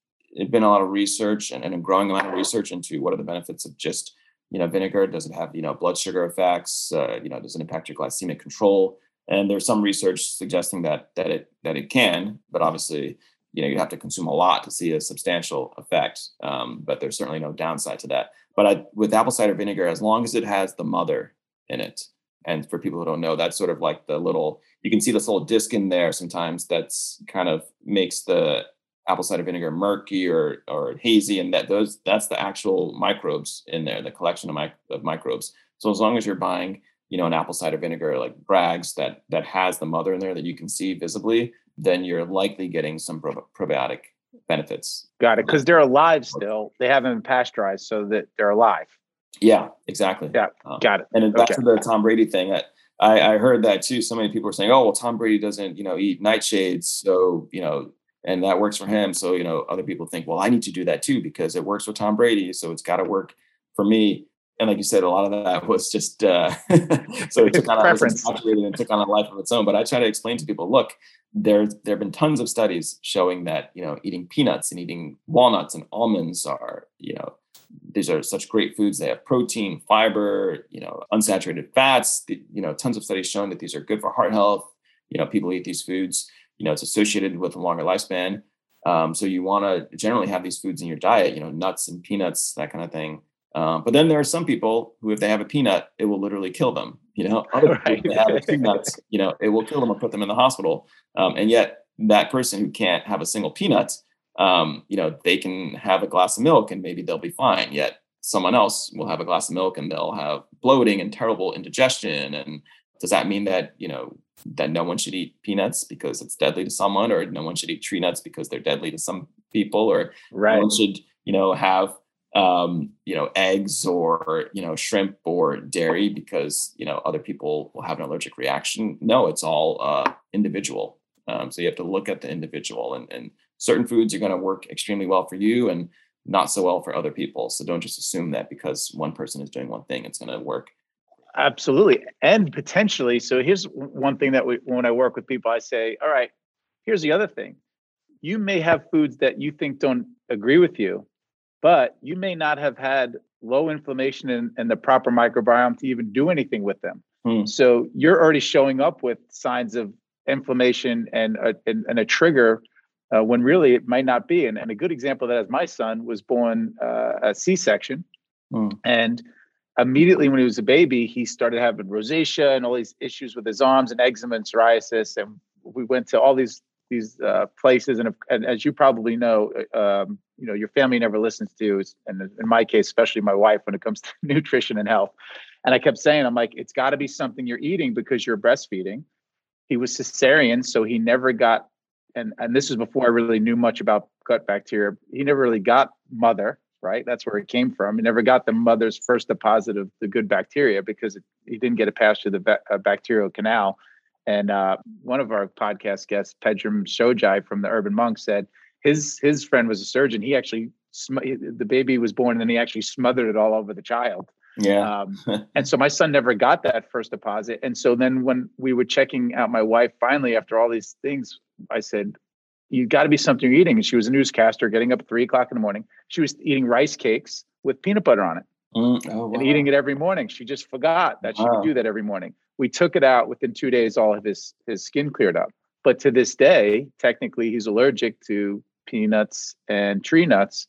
S1: been a lot of research and, and, a growing amount of research into what are the benefits of just, you know, vinegar. Does it have, you know, blood sugar effects? Uh, you know, does it impact your glycemic control? And there's some research suggesting that that it that it can, but obviously, you know, you have to consume a lot to see a substantial effect. Um, but there's certainly no downside to that. But I, with apple cider vinegar, as long as it has the mother in it, and for people who don't know, that's sort of like the little you can see this little disc in there sometimes that's kind of makes the apple cider vinegar murky or or hazy, and that those that's the actual microbes in there, the collection of, my, of microbes. So as long as you're buying, you know, an apple cider vinegar like Bragg's that that has the mother in there that you can see visibly, then you're likely getting some probiotic benefits.
S2: Got it, because they're alive still. They haven't been pasteurized, so that they're alive.
S1: Yeah, exactly.
S2: Yeah, um, got it.
S1: And back okay. to the Tom Brady thing, I, I, I heard that too. So many people are saying, "Oh, well, Tom Brady doesn't, you know, eat nightshades, so you know, and that works for him." So you know, other people think, "Well, I need to do that too because it works for Tom Brady, so it's got to work for me." and like you said, a lot of that was just uh, so it took on
S2: Preference.
S1: and took on a life of its own. But I try to explain to people, look, there there have been tons of studies showing that you know eating peanuts and eating walnuts and almonds are you know these are such great foods. They have protein, fiber, you know, unsaturated fats. You know, tons of studies showing that these are good for heart health. You know, people eat these foods. You know, it's associated with a longer lifespan. Um, so you want to generally have these foods in your diet. You know, nuts and peanuts, that kind of thing. Um, but then there are some people who, if they have a peanut, it will literally kill them. You know, other right. people, have peanuts, you know, it will kill them or put them in the hospital. Um, and yet, that person who can't have a single peanut, um, you know, they can have a glass of milk and maybe they'll be fine. Yet someone else will have a glass of milk and they'll have bloating and terrible indigestion. And does that mean that you know that no one should eat peanuts because it's deadly to someone, or no one should eat tree nuts because they're deadly to some people, or
S2: right.
S1: no one should you know have um, you know, eggs or, you know, shrimp or dairy because, you know, other people will have an allergic reaction. No, it's all uh, individual. Um, so you have to look at the individual and, and certain foods are going to work extremely well for you and not so well for other people. So don't just assume that because one person is doing one thing, it's going to work.
S2: Absolutely. And potentially. So here's one thing that we, when I work with people, I say, all right, here's the other thing. You may have foods that you think don't agree with you, but you may not have had low inflammation and, and the proper microbiome to even do anything with them. Hmm. So you're already showing up with signs of inflammation and a, and, and a trigger uh, when really it might not be. And, and, a good example of that is my son was born uh, a C-section, hmm. and immediately when he was a baby, he started having rosacea and all these issues with his arms and eczema and psoriasis. And we went to all these these uh, places, and, and, as you probably know, uh, um, you know your family never listens to, and in my case, especially my wife, when it comes to nutrition and health. And I kept saying, I'm like, it's got to be something you're eating because you're breastfeeding. He was cesarean, so he never got, and and this is before I really knew much about gut bacteria. He never really got mother, right? That's where it came from. He never got the mother's first deposit of the good bacteria because it, he didn't get it passed through the ba- uh, bacterial canal and uh, one of our podcast guests, Pedram Shojai from the Urban Monk, said his his friend was a surgeon. He actually sm- the baby was born, and then he actually smothered it all over the child.
S1: Yeah.
S2: Um, and so my son never got that first deposit. And so then when we were checking out my wife, finally after all these things, I said, "You got to be something you're eating." And she was a newscaster, getting up at three o'clock in the morning. She was eating rice cakes with peanut butter on it. Mm, oh, wow. and eating it every morning. She just forgot that wow. she could do that every morning. We took it out within two days. All of his his skin cleared up. But to this day, technically, he's allergic to peanuts and tree nuts,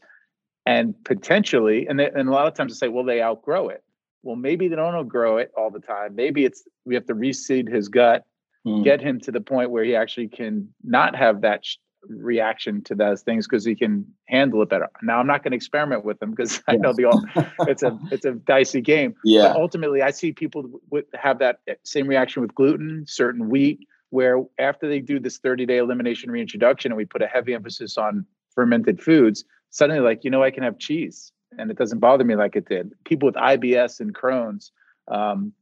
S2: and potentially, and they, and a lot of times they say, well, they outgrow it. Well, maybe they don't outgrow it all the time. Maybe it's we have to reseed his gut, mm. get him to the point where he actually can not have that sh- reaction to those things because he can handle it better. Now I'm not going to experiment with them because I know the all it's a it's a dicey game.
S1: Yeah.
S2: But ultimately, I see people with, have that same reaction with gluten, certain wheat, where after they do this 30 day elimination reintroduction and we put a heavy emphasis on fermented foods, suddenly like you know I can have cheese and it doesn't bother me like it did. People with IBS and Crohn's. Um,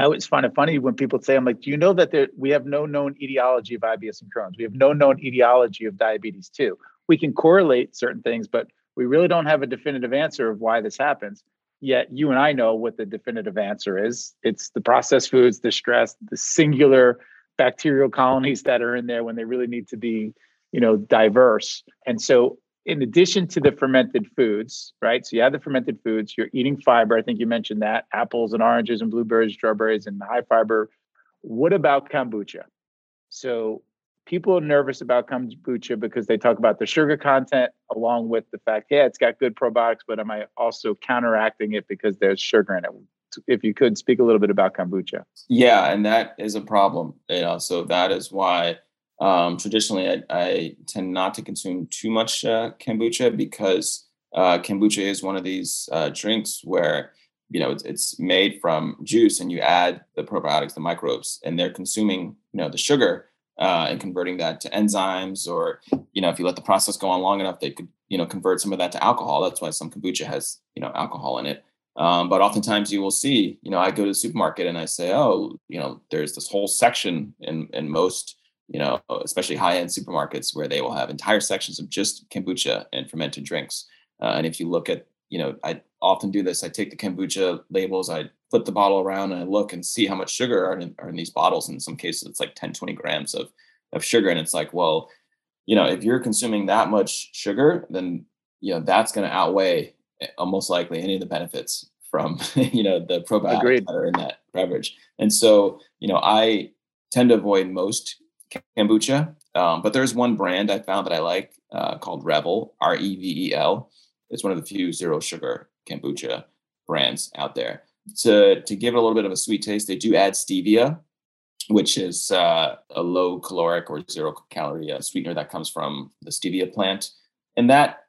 S2: I always find it funny when people say, I'm like, do you know that there, we have no known etiology of IBS and Crohn's? We have no known etiology of diabetes too. We can correlate certain things, but we really don't have a definitive answer of why this happens. Yet you and I know what the definitive answer is. It's the processed foods, the stress, the singular bacterial colonies that are in there when they really need to be, you know, diverse. And so in addition to the fermented foods, right? So you have the fermented foods, you're eating fiber. I think you mentioned that apples and oranges and blueberries, strawberries, and high fiber. What about kombucha? So people are nervous about kombucha because they talk about the sugar content along with the fact, yeah, it's got good probiotics, but am I also counteracting it because there's sugar in it? If you could speak a little bit about kombucha.
S1: Yeah, and that is a problem. You know, so that is why um, traditionally, I, I, tend not to consume too much uh, kombucha because uh, kombucha is one of these uh, drinks where you know it's, it's, made from juice, and you add the probiotics, the microbes, and they're consuming you know the sugar uh, and converting that to enzymes, or you know if you let the process go on long enough, they could you know convert some of that to alcohol. That's why some kombucha has you know alcohol in it. Um, but oftentimes you will see, you know, I go to the supermarket and I say, oh, you know, there's this whole section in in most you know, especially high end supermarkets where they will have entire sections of just kombucha and fermented drinks. Uh, and if you look at you know, I often do this. I take the kombucha labels, I flip the bottle around and I look and see how much sugar are in, are in these bottles. In some cases, it's like 10, 20 grams of, of sugar. And it's like, well, you know, if you're consuming that much sugar, then, you know, that's going to outweigh almost eh, likely any of the benefits from, you know, the probiotics Agreed. that are in that beverage. And so, you know, I tend to avoid most kombucha, um, but there's one brand I found that I like uh, called Revel, R E V E L. It's one of the few zero sugar kombucha brands out there. To to give it a little bit of a sweet taste, they do add stevia, which is uh, a low caloric or zero calorie uh, sweetener that comes from the stevia plant, and that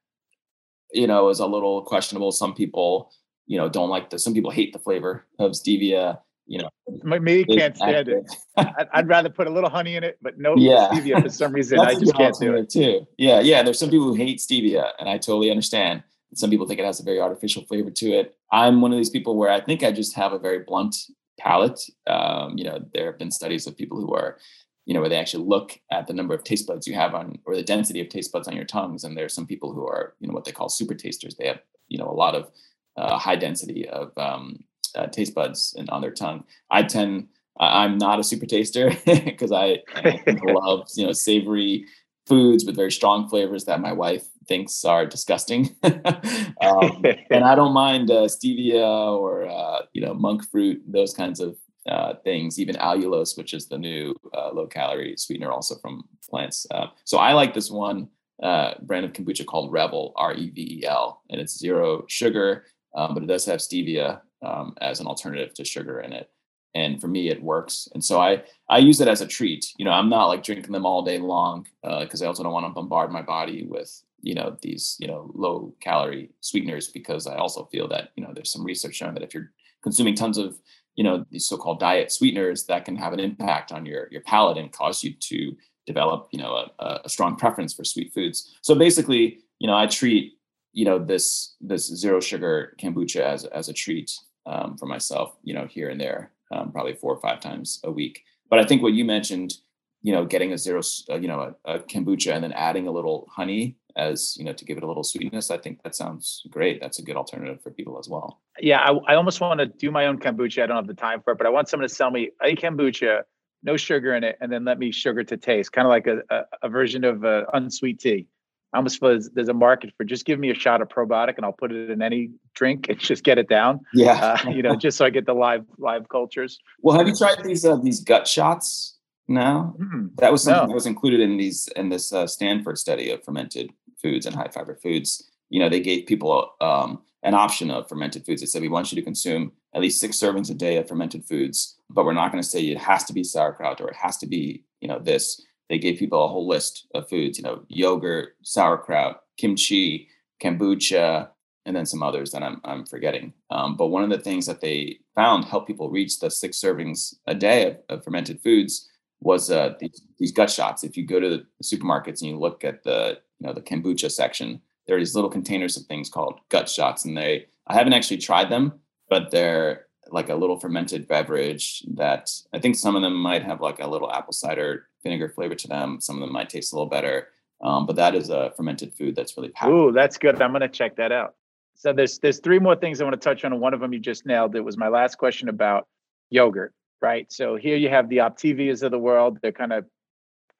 S1: you know is a little questionable. Some people you know don't like the. Some people hate the flavor of stevia. You know,
S2: me can't stand it. I'd rather put a little honey in it, but no yeah. stevia for some reason. I just can't do it
S1: too. Yeah, yeah. There's some people who hate stevia, and I totally understand. Some people think it has a very artificial flavor to it. I'm one of these people where I think I just have a very blunt palate. Um, you know, there have been studies of people who are, you know, where they actually look at the number of taste buds you have on, or the density of taste buds on your tongues. And there are some people who are, you know, what they call super tasters. They have, you know, a lot of uh, high density of um, uh, taste buds and on their tongue. I tend, I'm not a super taster because I, I love, you know, savory foods with very strong flavors that my wife thinks are disgusting. um, and I don't mind uh, stevia or uh, you know monk fruit, those kinds of uh, things. Even allulose, which is the new uh, low calorie sweetener, also from plants. Uh, so I like this one uh, brand of kombucha called Revel, R E V E L, and it's zero sugar, um, but it does have stevia um, as an alternative to sugar in it. And for me it works. And so i i use it as a treat. You know i'm not like drinking them all day long because uh, i also don't want to bombard my body with you know these you know low calorie sweeteners because i also feel that you know there's some research showing that if you're consuming tons of you know these so-called diet sweeteners that can have an impact on your your palate and cause you to develop you know a, a strong preference for sweet foods. So basically you know i treat you know this this zero sugar kombucha as as a treat um, for myself you know here and there um, probably four or five times a week. But i think what you mentioned you know getting a zero uh, you know a, a kombucha and then adding a little honey as you know to give it a little sweetness i think that sounds great. That's a good alternative for people as well.
S2: Yeah i, I almost want to do my own kombucha. I don't have the time for it but i want someone to sell me a kombucha no sugar in it and then let me sugar to taste kind of like a, a, a version of uh, unsweet tea I almost feel there's, there's, a market for just give me a shot of probiotic and I'll put it in any drink and just get it down.
S1: Yeah,
S2: uh, you know, just so I get the live live cultures.
S1: Well, have you tried these uh, these gut shots? No, mm-hmm. that was something no. that was included in these in this uh, Stanford study of fermented foods and high fiber foods. You know, they gave people um, an option of fermented foods. They said we want you to consume at least six servings a day of fermented foods, but we're not going to say it has to be sauerkraut or it has to be you know this. They gave people a whole list of foods. You know, yogurt, sauerkraut, kimchi, kombucha, and then some others that I'm I'm forgetting. Um, but one of the things that they found helped people reach the six servings a day of, of fermented foods was uh, these, these gut shots. If you go to the supermarkets and you look at the you know the kombucha section, there are these little containers of things called gut shots, and they I haven't actually tried them, but they're like a little fermented beverage that I think some of them might have like a little apple cider vinegar flavor to them. Some of them might taste a little better, um, but that is a fermented food that's really
S2: powerful. Ooh, that's good. I'm gonna check that out. So there's there's three more things I want to touch on, and one of them you just nailed. It was my last question about yogurt right? So here you have the Optavias of the world. They're kind of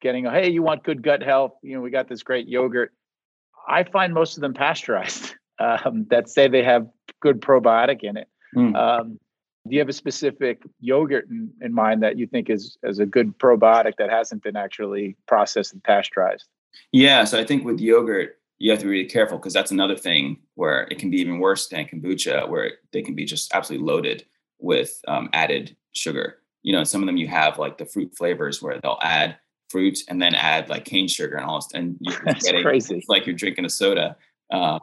S2: getting, hey, you want good gut health? You know, we got this great yogurt. I find most of them pasteurized um, that say they have good probiotic in it. Mm. Um, do you have a specific yogurt in, in mind that you think is, is a good probiotic that hasn't been actually processed and pasteurized?
S1: Yeah, so I think with yogurt, you have to be really careful because that's another thing where it can be even worse than kombucha, where they can be just absolutely loaded with um, added sugar. You know, some of them you have like the fruit flavors where they'll add fruit and then add like cane sugar and all and
S2: you're getting, crazy.
S1: It's like you're drinking a soda. Um,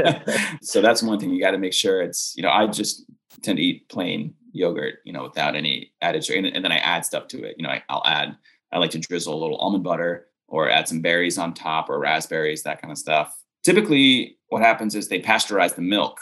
S1: so that's one thing you got to make sure it's you know I just tend to eat plain yogurt you know without any added sugar and, and then I add stuff to it. You know I, I'll add I like to drizzle a little almond butter or add some berries on top or raspberries that kind of stuff. Typically, what happens is they pasteurize the milk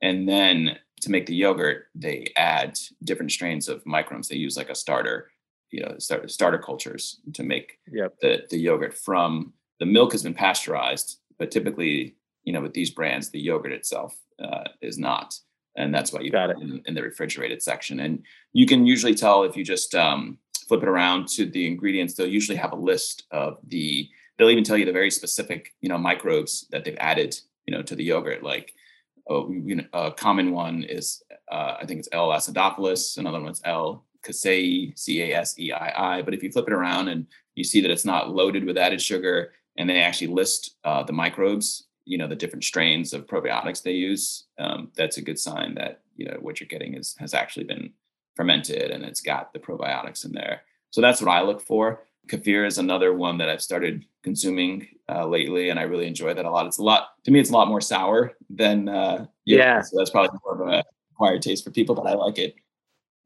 S1: and then to make the yogurt, they add different strains of microbes. They use like a starter, you know, start, starter cultures to make
S2: yep.
S1: the, the yogurt from the milk has been pasteurized, but typically, you know, with these brands, the yogurt itself uh, is not, and that's why you
S2: got it
S1: in, in, the refrigerated section. And you can usually tell if you just um, flip it around to the ingredients. They'll usually have a list of the. They'll even tell you the very specific, you know, microbes that they've added, you know, to the yogurt. Like, oh, you know, a common one is, uh, I think it's L. acidophilus. Another one's L. casei, C A S E I I. But if you flip it around and you see that it's not loaded with added sugar, and they actually list uh, the microbes you know the different strains of probiotics they use um, that's a good sign that you know what you're getting is has actually been fermented and it's got the probiotics in there. So that's what i look for. Kefir is another one that i've started consuming uh, lately and i really enjoy that a lot. It's a lot to me it's a lot more sour than uh,
S2: yeah.
S1: so that's probably more of a acquired taste for people but i like it.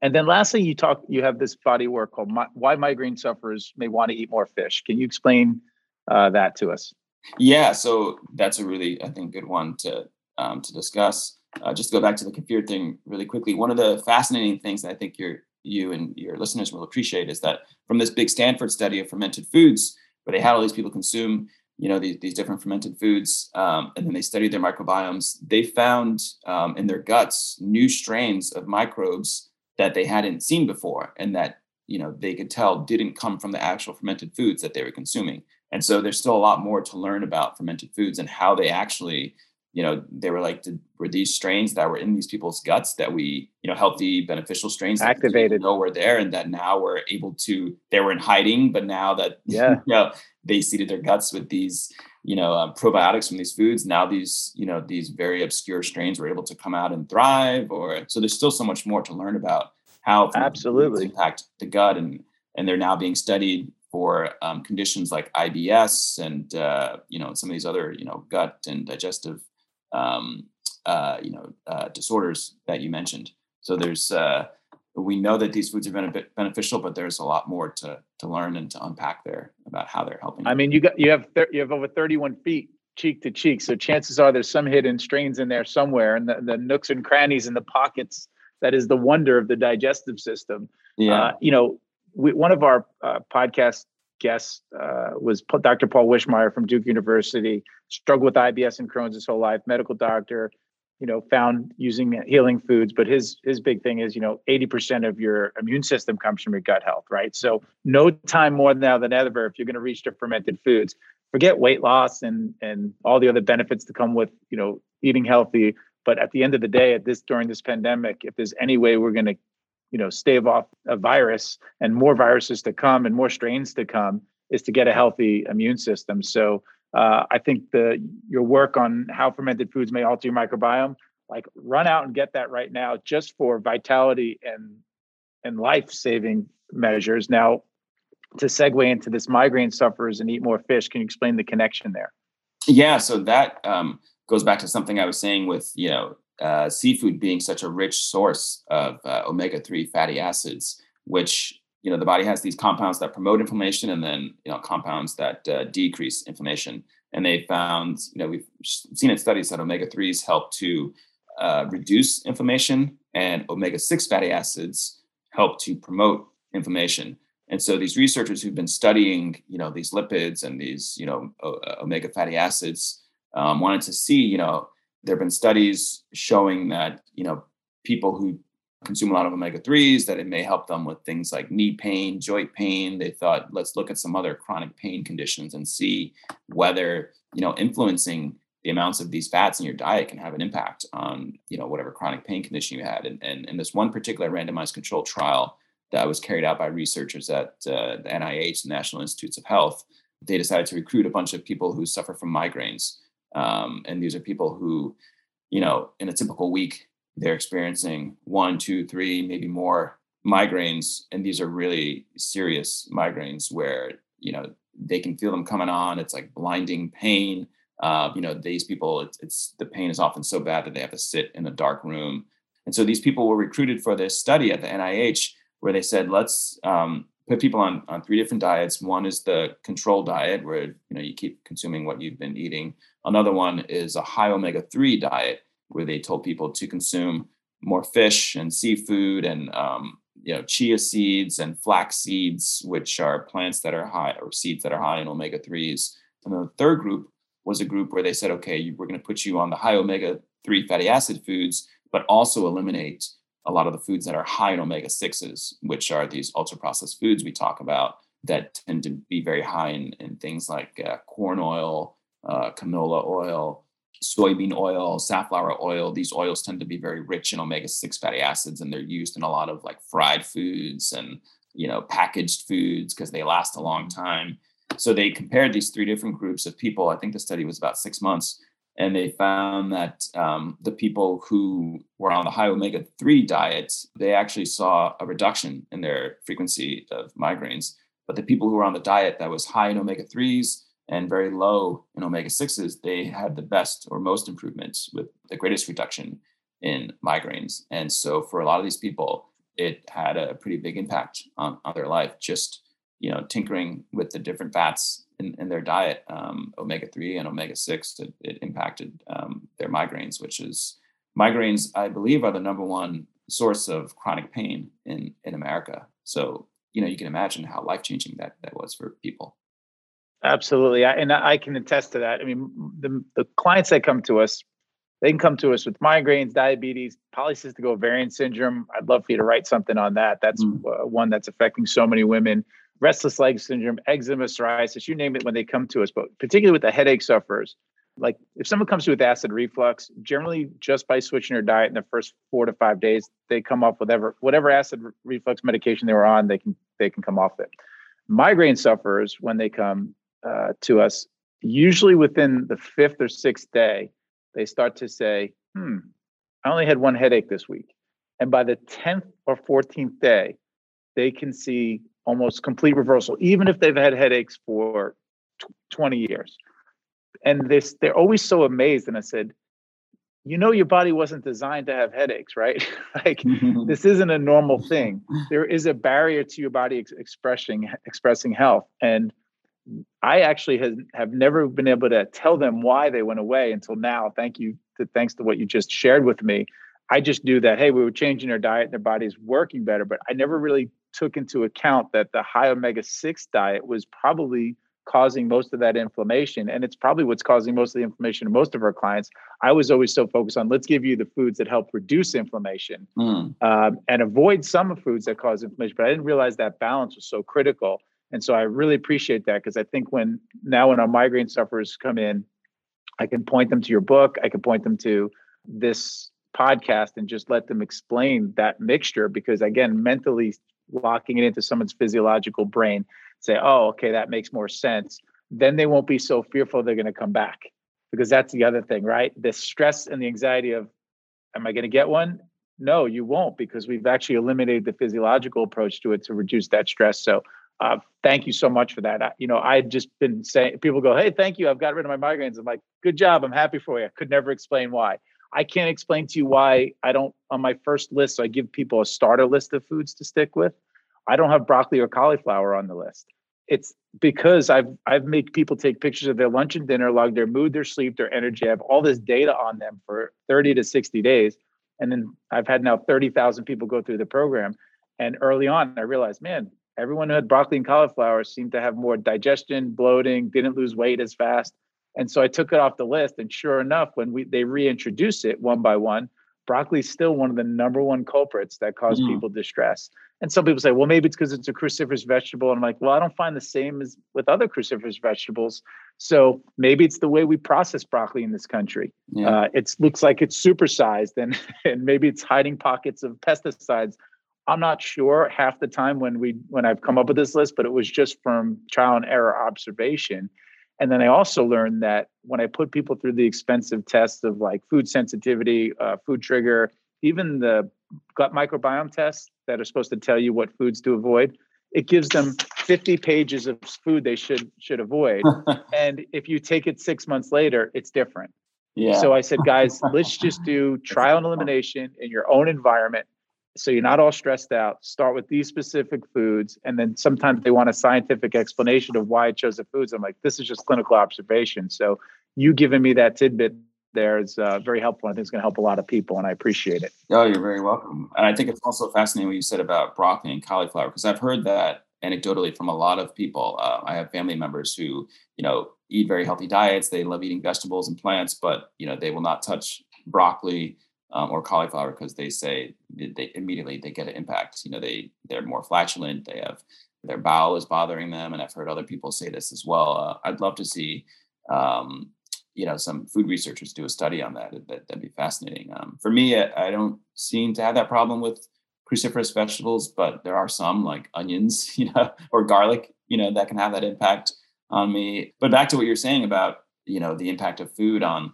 S2: And then lastly you talk you have this body work called why migraine sufferers may want to eat more fish. Can you explain uh, that to us
S1: yeah, so that's a really, I think, good one to um, to discuss. Uh, just to go back to the kefir thing really quickly. One of the fascinating things that I think you you and your listeners will appreciate is that from this big Stanford study of fermented foods, where they had all these people consume, you know, these, these different fermented foods, um, and then they studied their microbiomes, they found um, in their guts new strains of microbes that they hadn't seen before, and that you know they could tell didn't come from the actual fermented foods that they were consuming. And so there's still a lot more to learn about fermented foods and how they actually, you know, they were like, did, were these strains that were in these people's guts that we, you know, healthy, beneficial strains
S2: activated,
S1: know were there, and that now we're able to, they were in hiding, but now that,
S2: yeah,
S1: you know, they seeded their guts with these, you know, um, probiotics from these foods. Now these, you know, these very obscure strains were able to come out and thrive. Or so there's still so much more to learn about how
S2: absolutely
S1: impact the gut and and they're now being studied for um, conditions like IBS and uh, you know some of these other you know gut and digestive um, uh, you know uh, disorders that you mentioned. So there's uh, we know that these foods are been beneficial, but there's a lot more to to learn and to unpack there about how they're helping.
S2: I mean, you got you have you have over 31 feet cheek to cheek, so chances are there's some hidden strains in there somewhere, and the, the nooks and crannies and the pockets. That is the wonder of the digestive system.
S1: Yeah,
S2: uh, you know, we, one of our uh, podcast guests uh, was Dr. Paul Wischmeyer from Duke University. Struggled with IBS and Crohn's his whole life. Medical doctor, you know, found using healing foods. But his his big thing is, you know, eighty percent of your immune system comes from your gut health, right? So no time more now than ever if you're going to reach to fermented foods. Forget weight loss and and all the other benefits that come with you know eating healthy. But at the end of the day, at this during this pandemic, if there's any way we're going to you know stave off a virus and more viruses to come and more strains to come is to get a healthy immune system. So uh, i think the your work on how fermented foods may alter your microbiome like run out and get that right now just for vitality and and life saving measures. Now to segue into this migraine sufferers and eat more fish can you explain the connection there?
S1: Yeah so that um, goes back to something i was saying with you know uh, seafood being such a rich source of uh, omega-3 fatty acids which you know the body has these compounds that promote inflammation and then you know compounds that uh, decrease inflammation. And they found you know we've seen in studies that omega-3s help to uh, reduce inflammation and omega-6 fatty acids help to promote inflammation. And so these researchers who've been studying you know these lipids and these you know omega fatty acids um, wanted to see you know there have been studies showing that you know people who consume a lot of omega 3s that it may help them with things like knee pain joint pain. They thought let's look at some other chronic pain conditions and see whether you know influencing the amounts of these fats in your diet can have an impact on you know whatever chronic pain condition you had. And, and in this one particular randomized controlled trial that was carried out by researchers at uh, the nih the national institutes of health they decided to recruit a bunch of people who suffer from migraines um, and these are people who, you know, in a typical week, they're experiencing one, two, three, maybe more migraines. And these are really serious migraines where, you know, they can feel them coming on. It's like blinding pain. Uh, you know, these people, it's, it's the pain is often so bad that they have to sit in a dark room. And so these people were recruited for this study at the NIH where they said, let's um, put people on on three different diets. One is the control diet, where you know you keep consuming what you've been eating. Another one is a high omega three diet, where they told people to consume more fish and seafood and um, you know chia seeds and flax seeds, which are plants that are high or seeds that are high in omega threes. And the third group was a group where they said, okay, we're going to put you on the high omega 3 fatty acid foods, but also eliminate a lot of the foods that are high in omega 6s, which are these ultra processed foods we talk about that tend to be very high in, in things like uh, corn oil, uh, canola oil, soybean oil, safflower oil. These oils tend to be very rich in omega 6 fatty acids, and they're used in a lot of like fried foods and you know packaged foods because they last a long time. So they compared these three different groups of people. I think the study was about six months, and they found that um, the people who were on the high omega 3 diet, they actually saw a reduction in their frequency of migraines. But the people who were on the diet that was high in omega 3s and very low in omega 6s, they had the best or most improvements with the greatest reduction in migraines. And so for a lot of these people, it had a pretty big impact on, on their life, just you know, tinkering with the different fats in, in their diet, um, omega 3 and omega 6, it, it impacted um, their migraines, which is migraines, I believe, are the number one source of chronic pain in, in America. So, you know, you can imagine how life changing that, that was for people.
S2: Absolutely. I, and I can attest to that. I mean, the, the clients that come to us, they can come to us with migraines, diabetes, polycystic ovarian syndrome. I'd love for you to write something on that. That's mm. one that's affecting so many women. Restless leg syndrome, eczema, psoriasis, you name it when they come to us, but particularly with the headache sufferers. Like if someone comes to with acid reflux, generally just by switching their diet in the first four to five days, they come off whatever whatever acid reflux medication they were on, they can they can come off it. Migraine sufferers, when they come, uh, to us, usually within the fifth or sixth day, they start to say, hmm, I only had one headache this week. And by the 10th or 14th day, they can see almost complete reversal, even if they've had headaches for 20 years. And this, they're always so amazed. And I said, you know, your body wasn't designed to have headaches, right? like this isn't a normal thing. There is a barrier to your body ex- expressing expressing health. And I actually has, have never been able to tell them why they went away until now. Thank you to thanks to what you just shared with me. I just knew that hey, we were changing their diet and their body's working better, but I never really took into account that the high omega 6 diet was probably causing most of that inflammation and it's probably what's causing most of the inflammation in most of our clients i was always so focused on let's give you the foods that help reduce inflammation mm. um, and avoid some of foods that cause inflammation but i didn't realize that balance was so critical and so I really appreciate that because I think when now when our migraine sufferers come in, I can point them to your book, I can point them to this podcast and just let them explain that mixture because again, mentally locking it into someone's physiological brain, say, oh, okay, that makes more sense. Then they won't be so fearful they're going to come back. Because that's the other thing, right? The stress and the anxiety of, am I going to get one? No, you won't, because we've actually eliminated the physiological approach to it to reduce that stress. So uh, thank you so much for that. I, you know, I've just been saying, people go, Hey, thank you. I've got rid of my migraines. I'm like, good job. I'm happy for you. I could never explain why. I can't explain to you why I don't, on my first list, so I give people a starter list of foods to stick with. I don't have broccoli or cauliflower on the list. It's because I've I've made people take pictures of their lunch and dinner, log their mood, their sleep, their energy. I have all this data on them for 30 to 60 days. And then I've had now 30,000 people go through the program. And early on, I realized, man, everyone who had broccoli and cauliflower seemed to have more digestion, bloating, didn't lose weight as fast. And so I took it off the list. And sure enough, when we they reintroduce it one by one, broccoli is still one of the number one culprits that cause mm. people distress. And some people say, well, maybe it's because it's a cruciferous vegetable. And I'm like, well, I don't find the same as with other cruciferous vegetables. So maybe it's the way we process broccoli in this country. Yeah. Uh, it looks like it's supersized, and and maybe it's hiding pockets of pesticides I'm not sure half the time when we when I've come up with this list, but it was just from trial and error observation. And then I also learned that when I put people through the expensive tests of like food sensitivity, uh, food trigger, even the gut microbiome tests that are supposed to tell you what foods to avoid, it gives them 50 pages of food they should should avoid. and if you take it six months later, it's different. Yeah. So I said, guys, let's just do trial and elimination in your own environment so you're not all stressed out. Start with these specific foods and then sometimes they want a scientific explanation of why i chose the foods. I'm like this is just clinical observation. So you giving me that tidbit there is uh, very helpful i think it's going to help a lot of people and i appreciate it.
S1: Oh you're very welcome. And i think it's also fascinating what you said about broccoli and cauliflower because i've heard that anecdotally from a lot of people. Uh, i have family members who you know eat very healthy diets. They love eating vegetables and plants but you know they will not touch broccoli um, or cauliflower because they say they immediately they get an impact. You know, they they're more flatulent. They have their bowel is bothering them, and I've heard other people say this as well. Uh, I'd love to see, um, you know, some food researchers do a study on that. that would be fascinating. Um, for me, I, I, don't seem to have that problem with cruciferous vegetables, but there are some like onions, you know, or garlic, you know, that can have that impact on me. But back to what you're saying about, you know, the impact of food on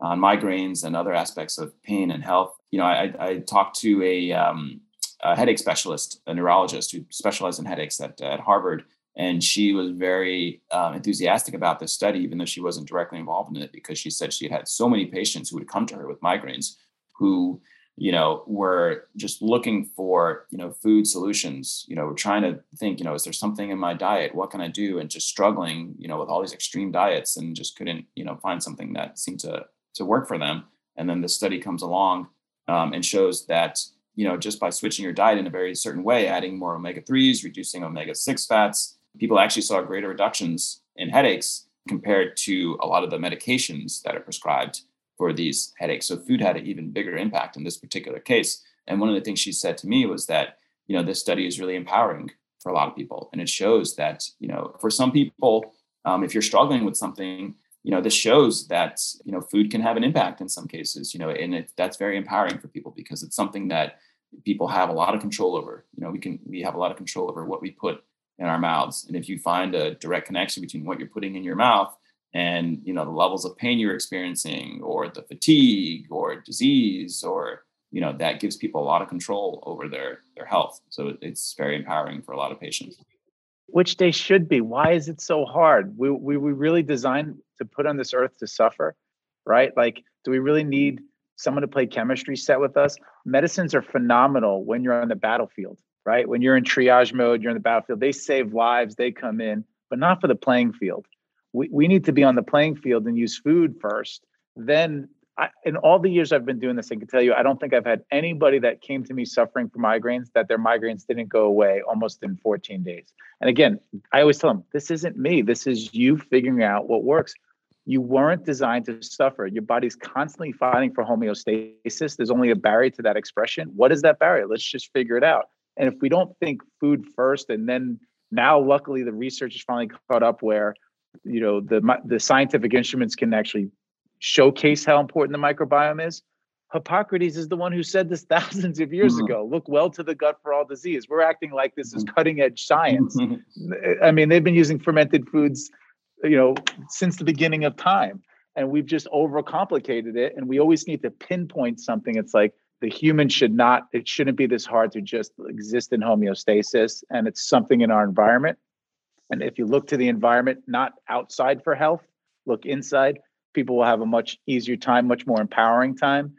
S1: on migraines and other aspects of pain and health. You know, I, I talked to a, um, a, headache specialist, a neurologist who specialized in headaches at, at Harvard, and she was very um, enthusiastic about this study, even though she wasn't directly involved in it, because she said she had had so many patients who would come to her with migraines who you know were just looking for you know food solutions you know trying to think you know is there something in my diet what can i do and just struggling you know with all these extreme diets and just couldn't you know find something that seemed to to work for them. And then the study comes along um, and shows that you know just by switching your diet in a very certain way, adding more omega threes, reducing omega six fats, people actually saw greater reductions in headaches compared to a lot of the medications that are prescribed for these headaches. So food had an even bigger impact in this particular case. And one of the things she said to me was that you know this study is really empowering for a lot of people, and it shows that you know for some people, um, if you're struggling with something you know this shows that you know food can have an impact in some cases you know and it, that's very empowering for people because it's something that people have a lot of control over you know we can we have a lot of control over what we put in our mouths and if you find a direct connection between what you're putting in your mouth and you know the levels of pain you're experiencing or the fatigue or disease or you know that gives people a lot of control over their their health so it's very empowering for a lot of patients
S2: which they should be. Why is it so hard? We, we, we really designed to put on this earth to suffer, right? Like, do we really need someone to play chemistry set with us? Medicines are phenomenal when you're on the battlefield, right? When you're in triage mode, you're in the battlefield, they save lives, they come in, but not for the playing field. We, we need to be on the playing field and use food first. Then I, in all the years I've been doing this, I can tell you, I don't think I've had anybody that came to me suffering from migraines that their migraines didn't go away almost in 14 days. And again, I always tell them, this isn't me. This is you figuring out what works. You weren't designed to suffer. Your body's constantly fighting for homeostasis. There's only a barrier to that expression. What is that barrier? Let's just figure it out. And if we don't think food first, and then now, luckily, the research is finally caught up where you know the the scientific instruments can actually showcase how important the microbiome is. Hippocrates is the one who said this thousands of years mm-hmm. ago. Look well to the gut for all disease. We're acting like this is mm-hmm. cutting edge science. I mean, they've been using fermented foods, you know, since the beginning of time, and we've just overcomplicated it. And we always need to pinpoint something. It's like the human should not. It shouldn't be this hard to just exist in homeostasis, and it's something in our environment. And if you look to the environment, not outside for health, look inside people will have a much easier time, much more empowering time.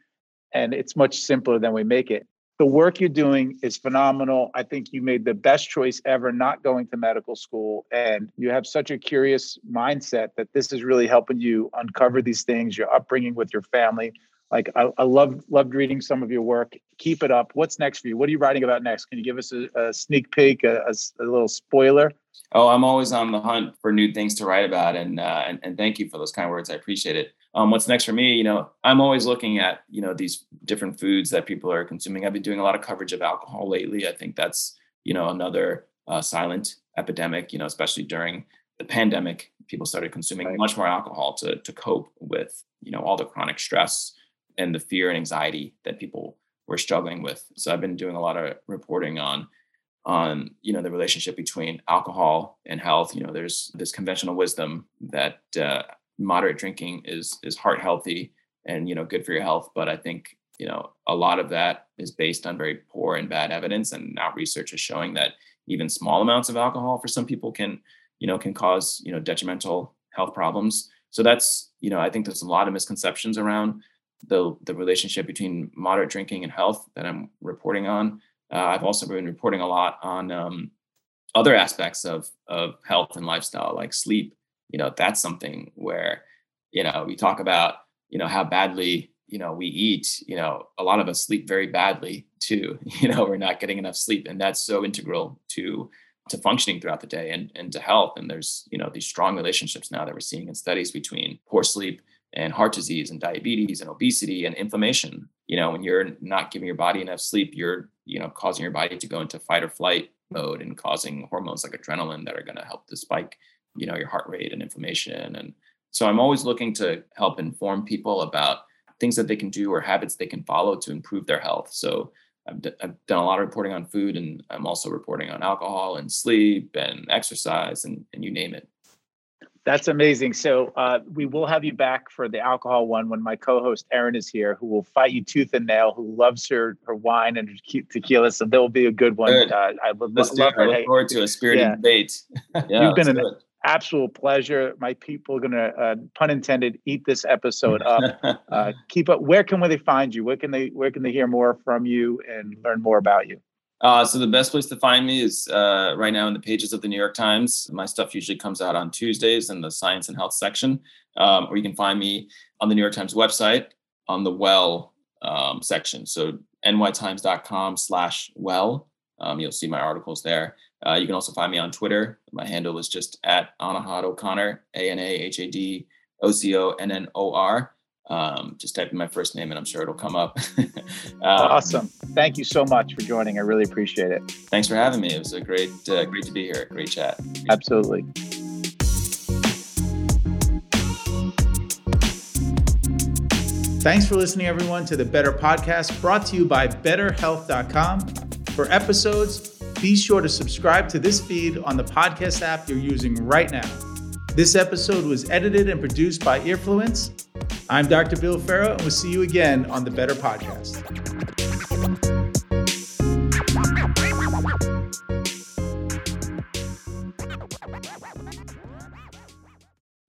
S2: And it's much simpler than we make it. The work you're doing is phenomenal. I think you made the best choice ever not going to medical school. And you have such a curious mindset that this is really helping you uncover these things, your upbringing with your family, like I, I loved loved reading some of your work. Keep it up. What's next for you? What are you writing about next? Can you give us a, a sneak peek, a, a, a, little spoiler?
S1: Oh, I'm always on the hunt for new things to write about, and uh, and, and thank you for those kind words. I appreciate it. Um, what's next for me? You know, I'm always looking at you know these different foods that people are consuming. I've been doing a lot of coverage of alcohol lately. I think that's you know another uh, silent epidemic. You know, especially during the pandemic, people started consuming right. much more alcohol to to cope with you know all the chronic stress and the fear and anxiety that people were struggling with. So I've been doing a lot of reporting on on you know the relationship between alcohol and health. You know, there's this conventional wisdom that uh, moderate drinking is is heart healthy and you know good for your health, but I think you know a lot of that is based on very poor and bad evidence, and now research is showing that even small amounts of alcohol for some people can you know can cause you know detrimental health problems. So that's you know I think there's a lot of misconceptions around the the relationship between moderate drinking and health that I'm reporting on. Uh, I've also been reporting a lot on um, other aspects of of health and lifestyle, like sleep. You know, that's something where you know we talk about you know how badly you know we eat. You know, a lot of us sleep very badly too. You know, we're not getting enough sleep, and that's so integral to to functioning throughout the day and, and to health. And there's, you know, these strong relationships now that we're seeing in studies between poor sleep and heart disease and diabetes and obesity and inflammation. You know, when you're not giving your body enough sleep, you're, you know, causing your body to go into fight or flight mode and causing hormones like adrenaline that are going to help to spike, you know, your heart rate and inflammation. And so I'm always looking to help inform people about things that they can do or habits they can follow to improve their health. So I've, d- I've done a lot of reporting on food and I'm also reporting on alcohol and sleep and exercise and, and you name it.
S2: That's amazing. So uh, we will have you back for the alcohol one when my co-host Erin is here, who will fight you tooth and nail, who loves her her wine and her tequila. So there will be a good one.
S1: Good.
S2: Uh, I would love.
S1: I look forward to a spirited
S2: yeah.
S1: debate. Yeah,
S2: You've been an absolute pleasure. My people are gonna, uh, pun intended, eat this episode up. uh, keep up. Where can they find you? Where can they Where can they hear more from you and learn more about you?
S1: Uh, so the best place to find me is uh, right now in the pages of the New York Times. My stuff usually comes out on Tuesdays in the science and health section, um, or you can find me on the New York Times website on the well um, section. So nytimes.com slash well. Um, you'll see my articles there. Uh, you can also find me on Twitter. My handle is just at Anahad O'Connor, A N A H A D O C O N N O R. Um, just type in my first name and I'm sure it'll come up. um,
S2: Awesome. Thank you so much for joining. I really appreciate it.
S1: Thanks for having me. It was a great, uh, great to be here. Great chat.
S2: Absolutely.
S3: Thanks for listening, everyone, to the Betr Podcast brought to you by BetrHealth.com. For episodes, be sure to subscribe to this feed on the podcast app you're using right now. This episode was edited and produced by Earfluence. I'm Dr. Bill Ferro, and we'll see you again on the Betr Podcast.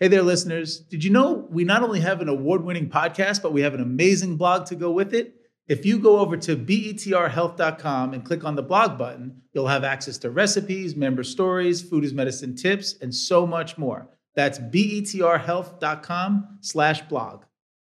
S3: Hey there, listeners. Did you know we not only have an award winning podcast, but we have an amazing blog to go with it? If you go over to betrhealth.com and click on the blog button, you'll have access to recipes, member stories, food is medicine tips, and so much more. That's betrhealth.com slash blog.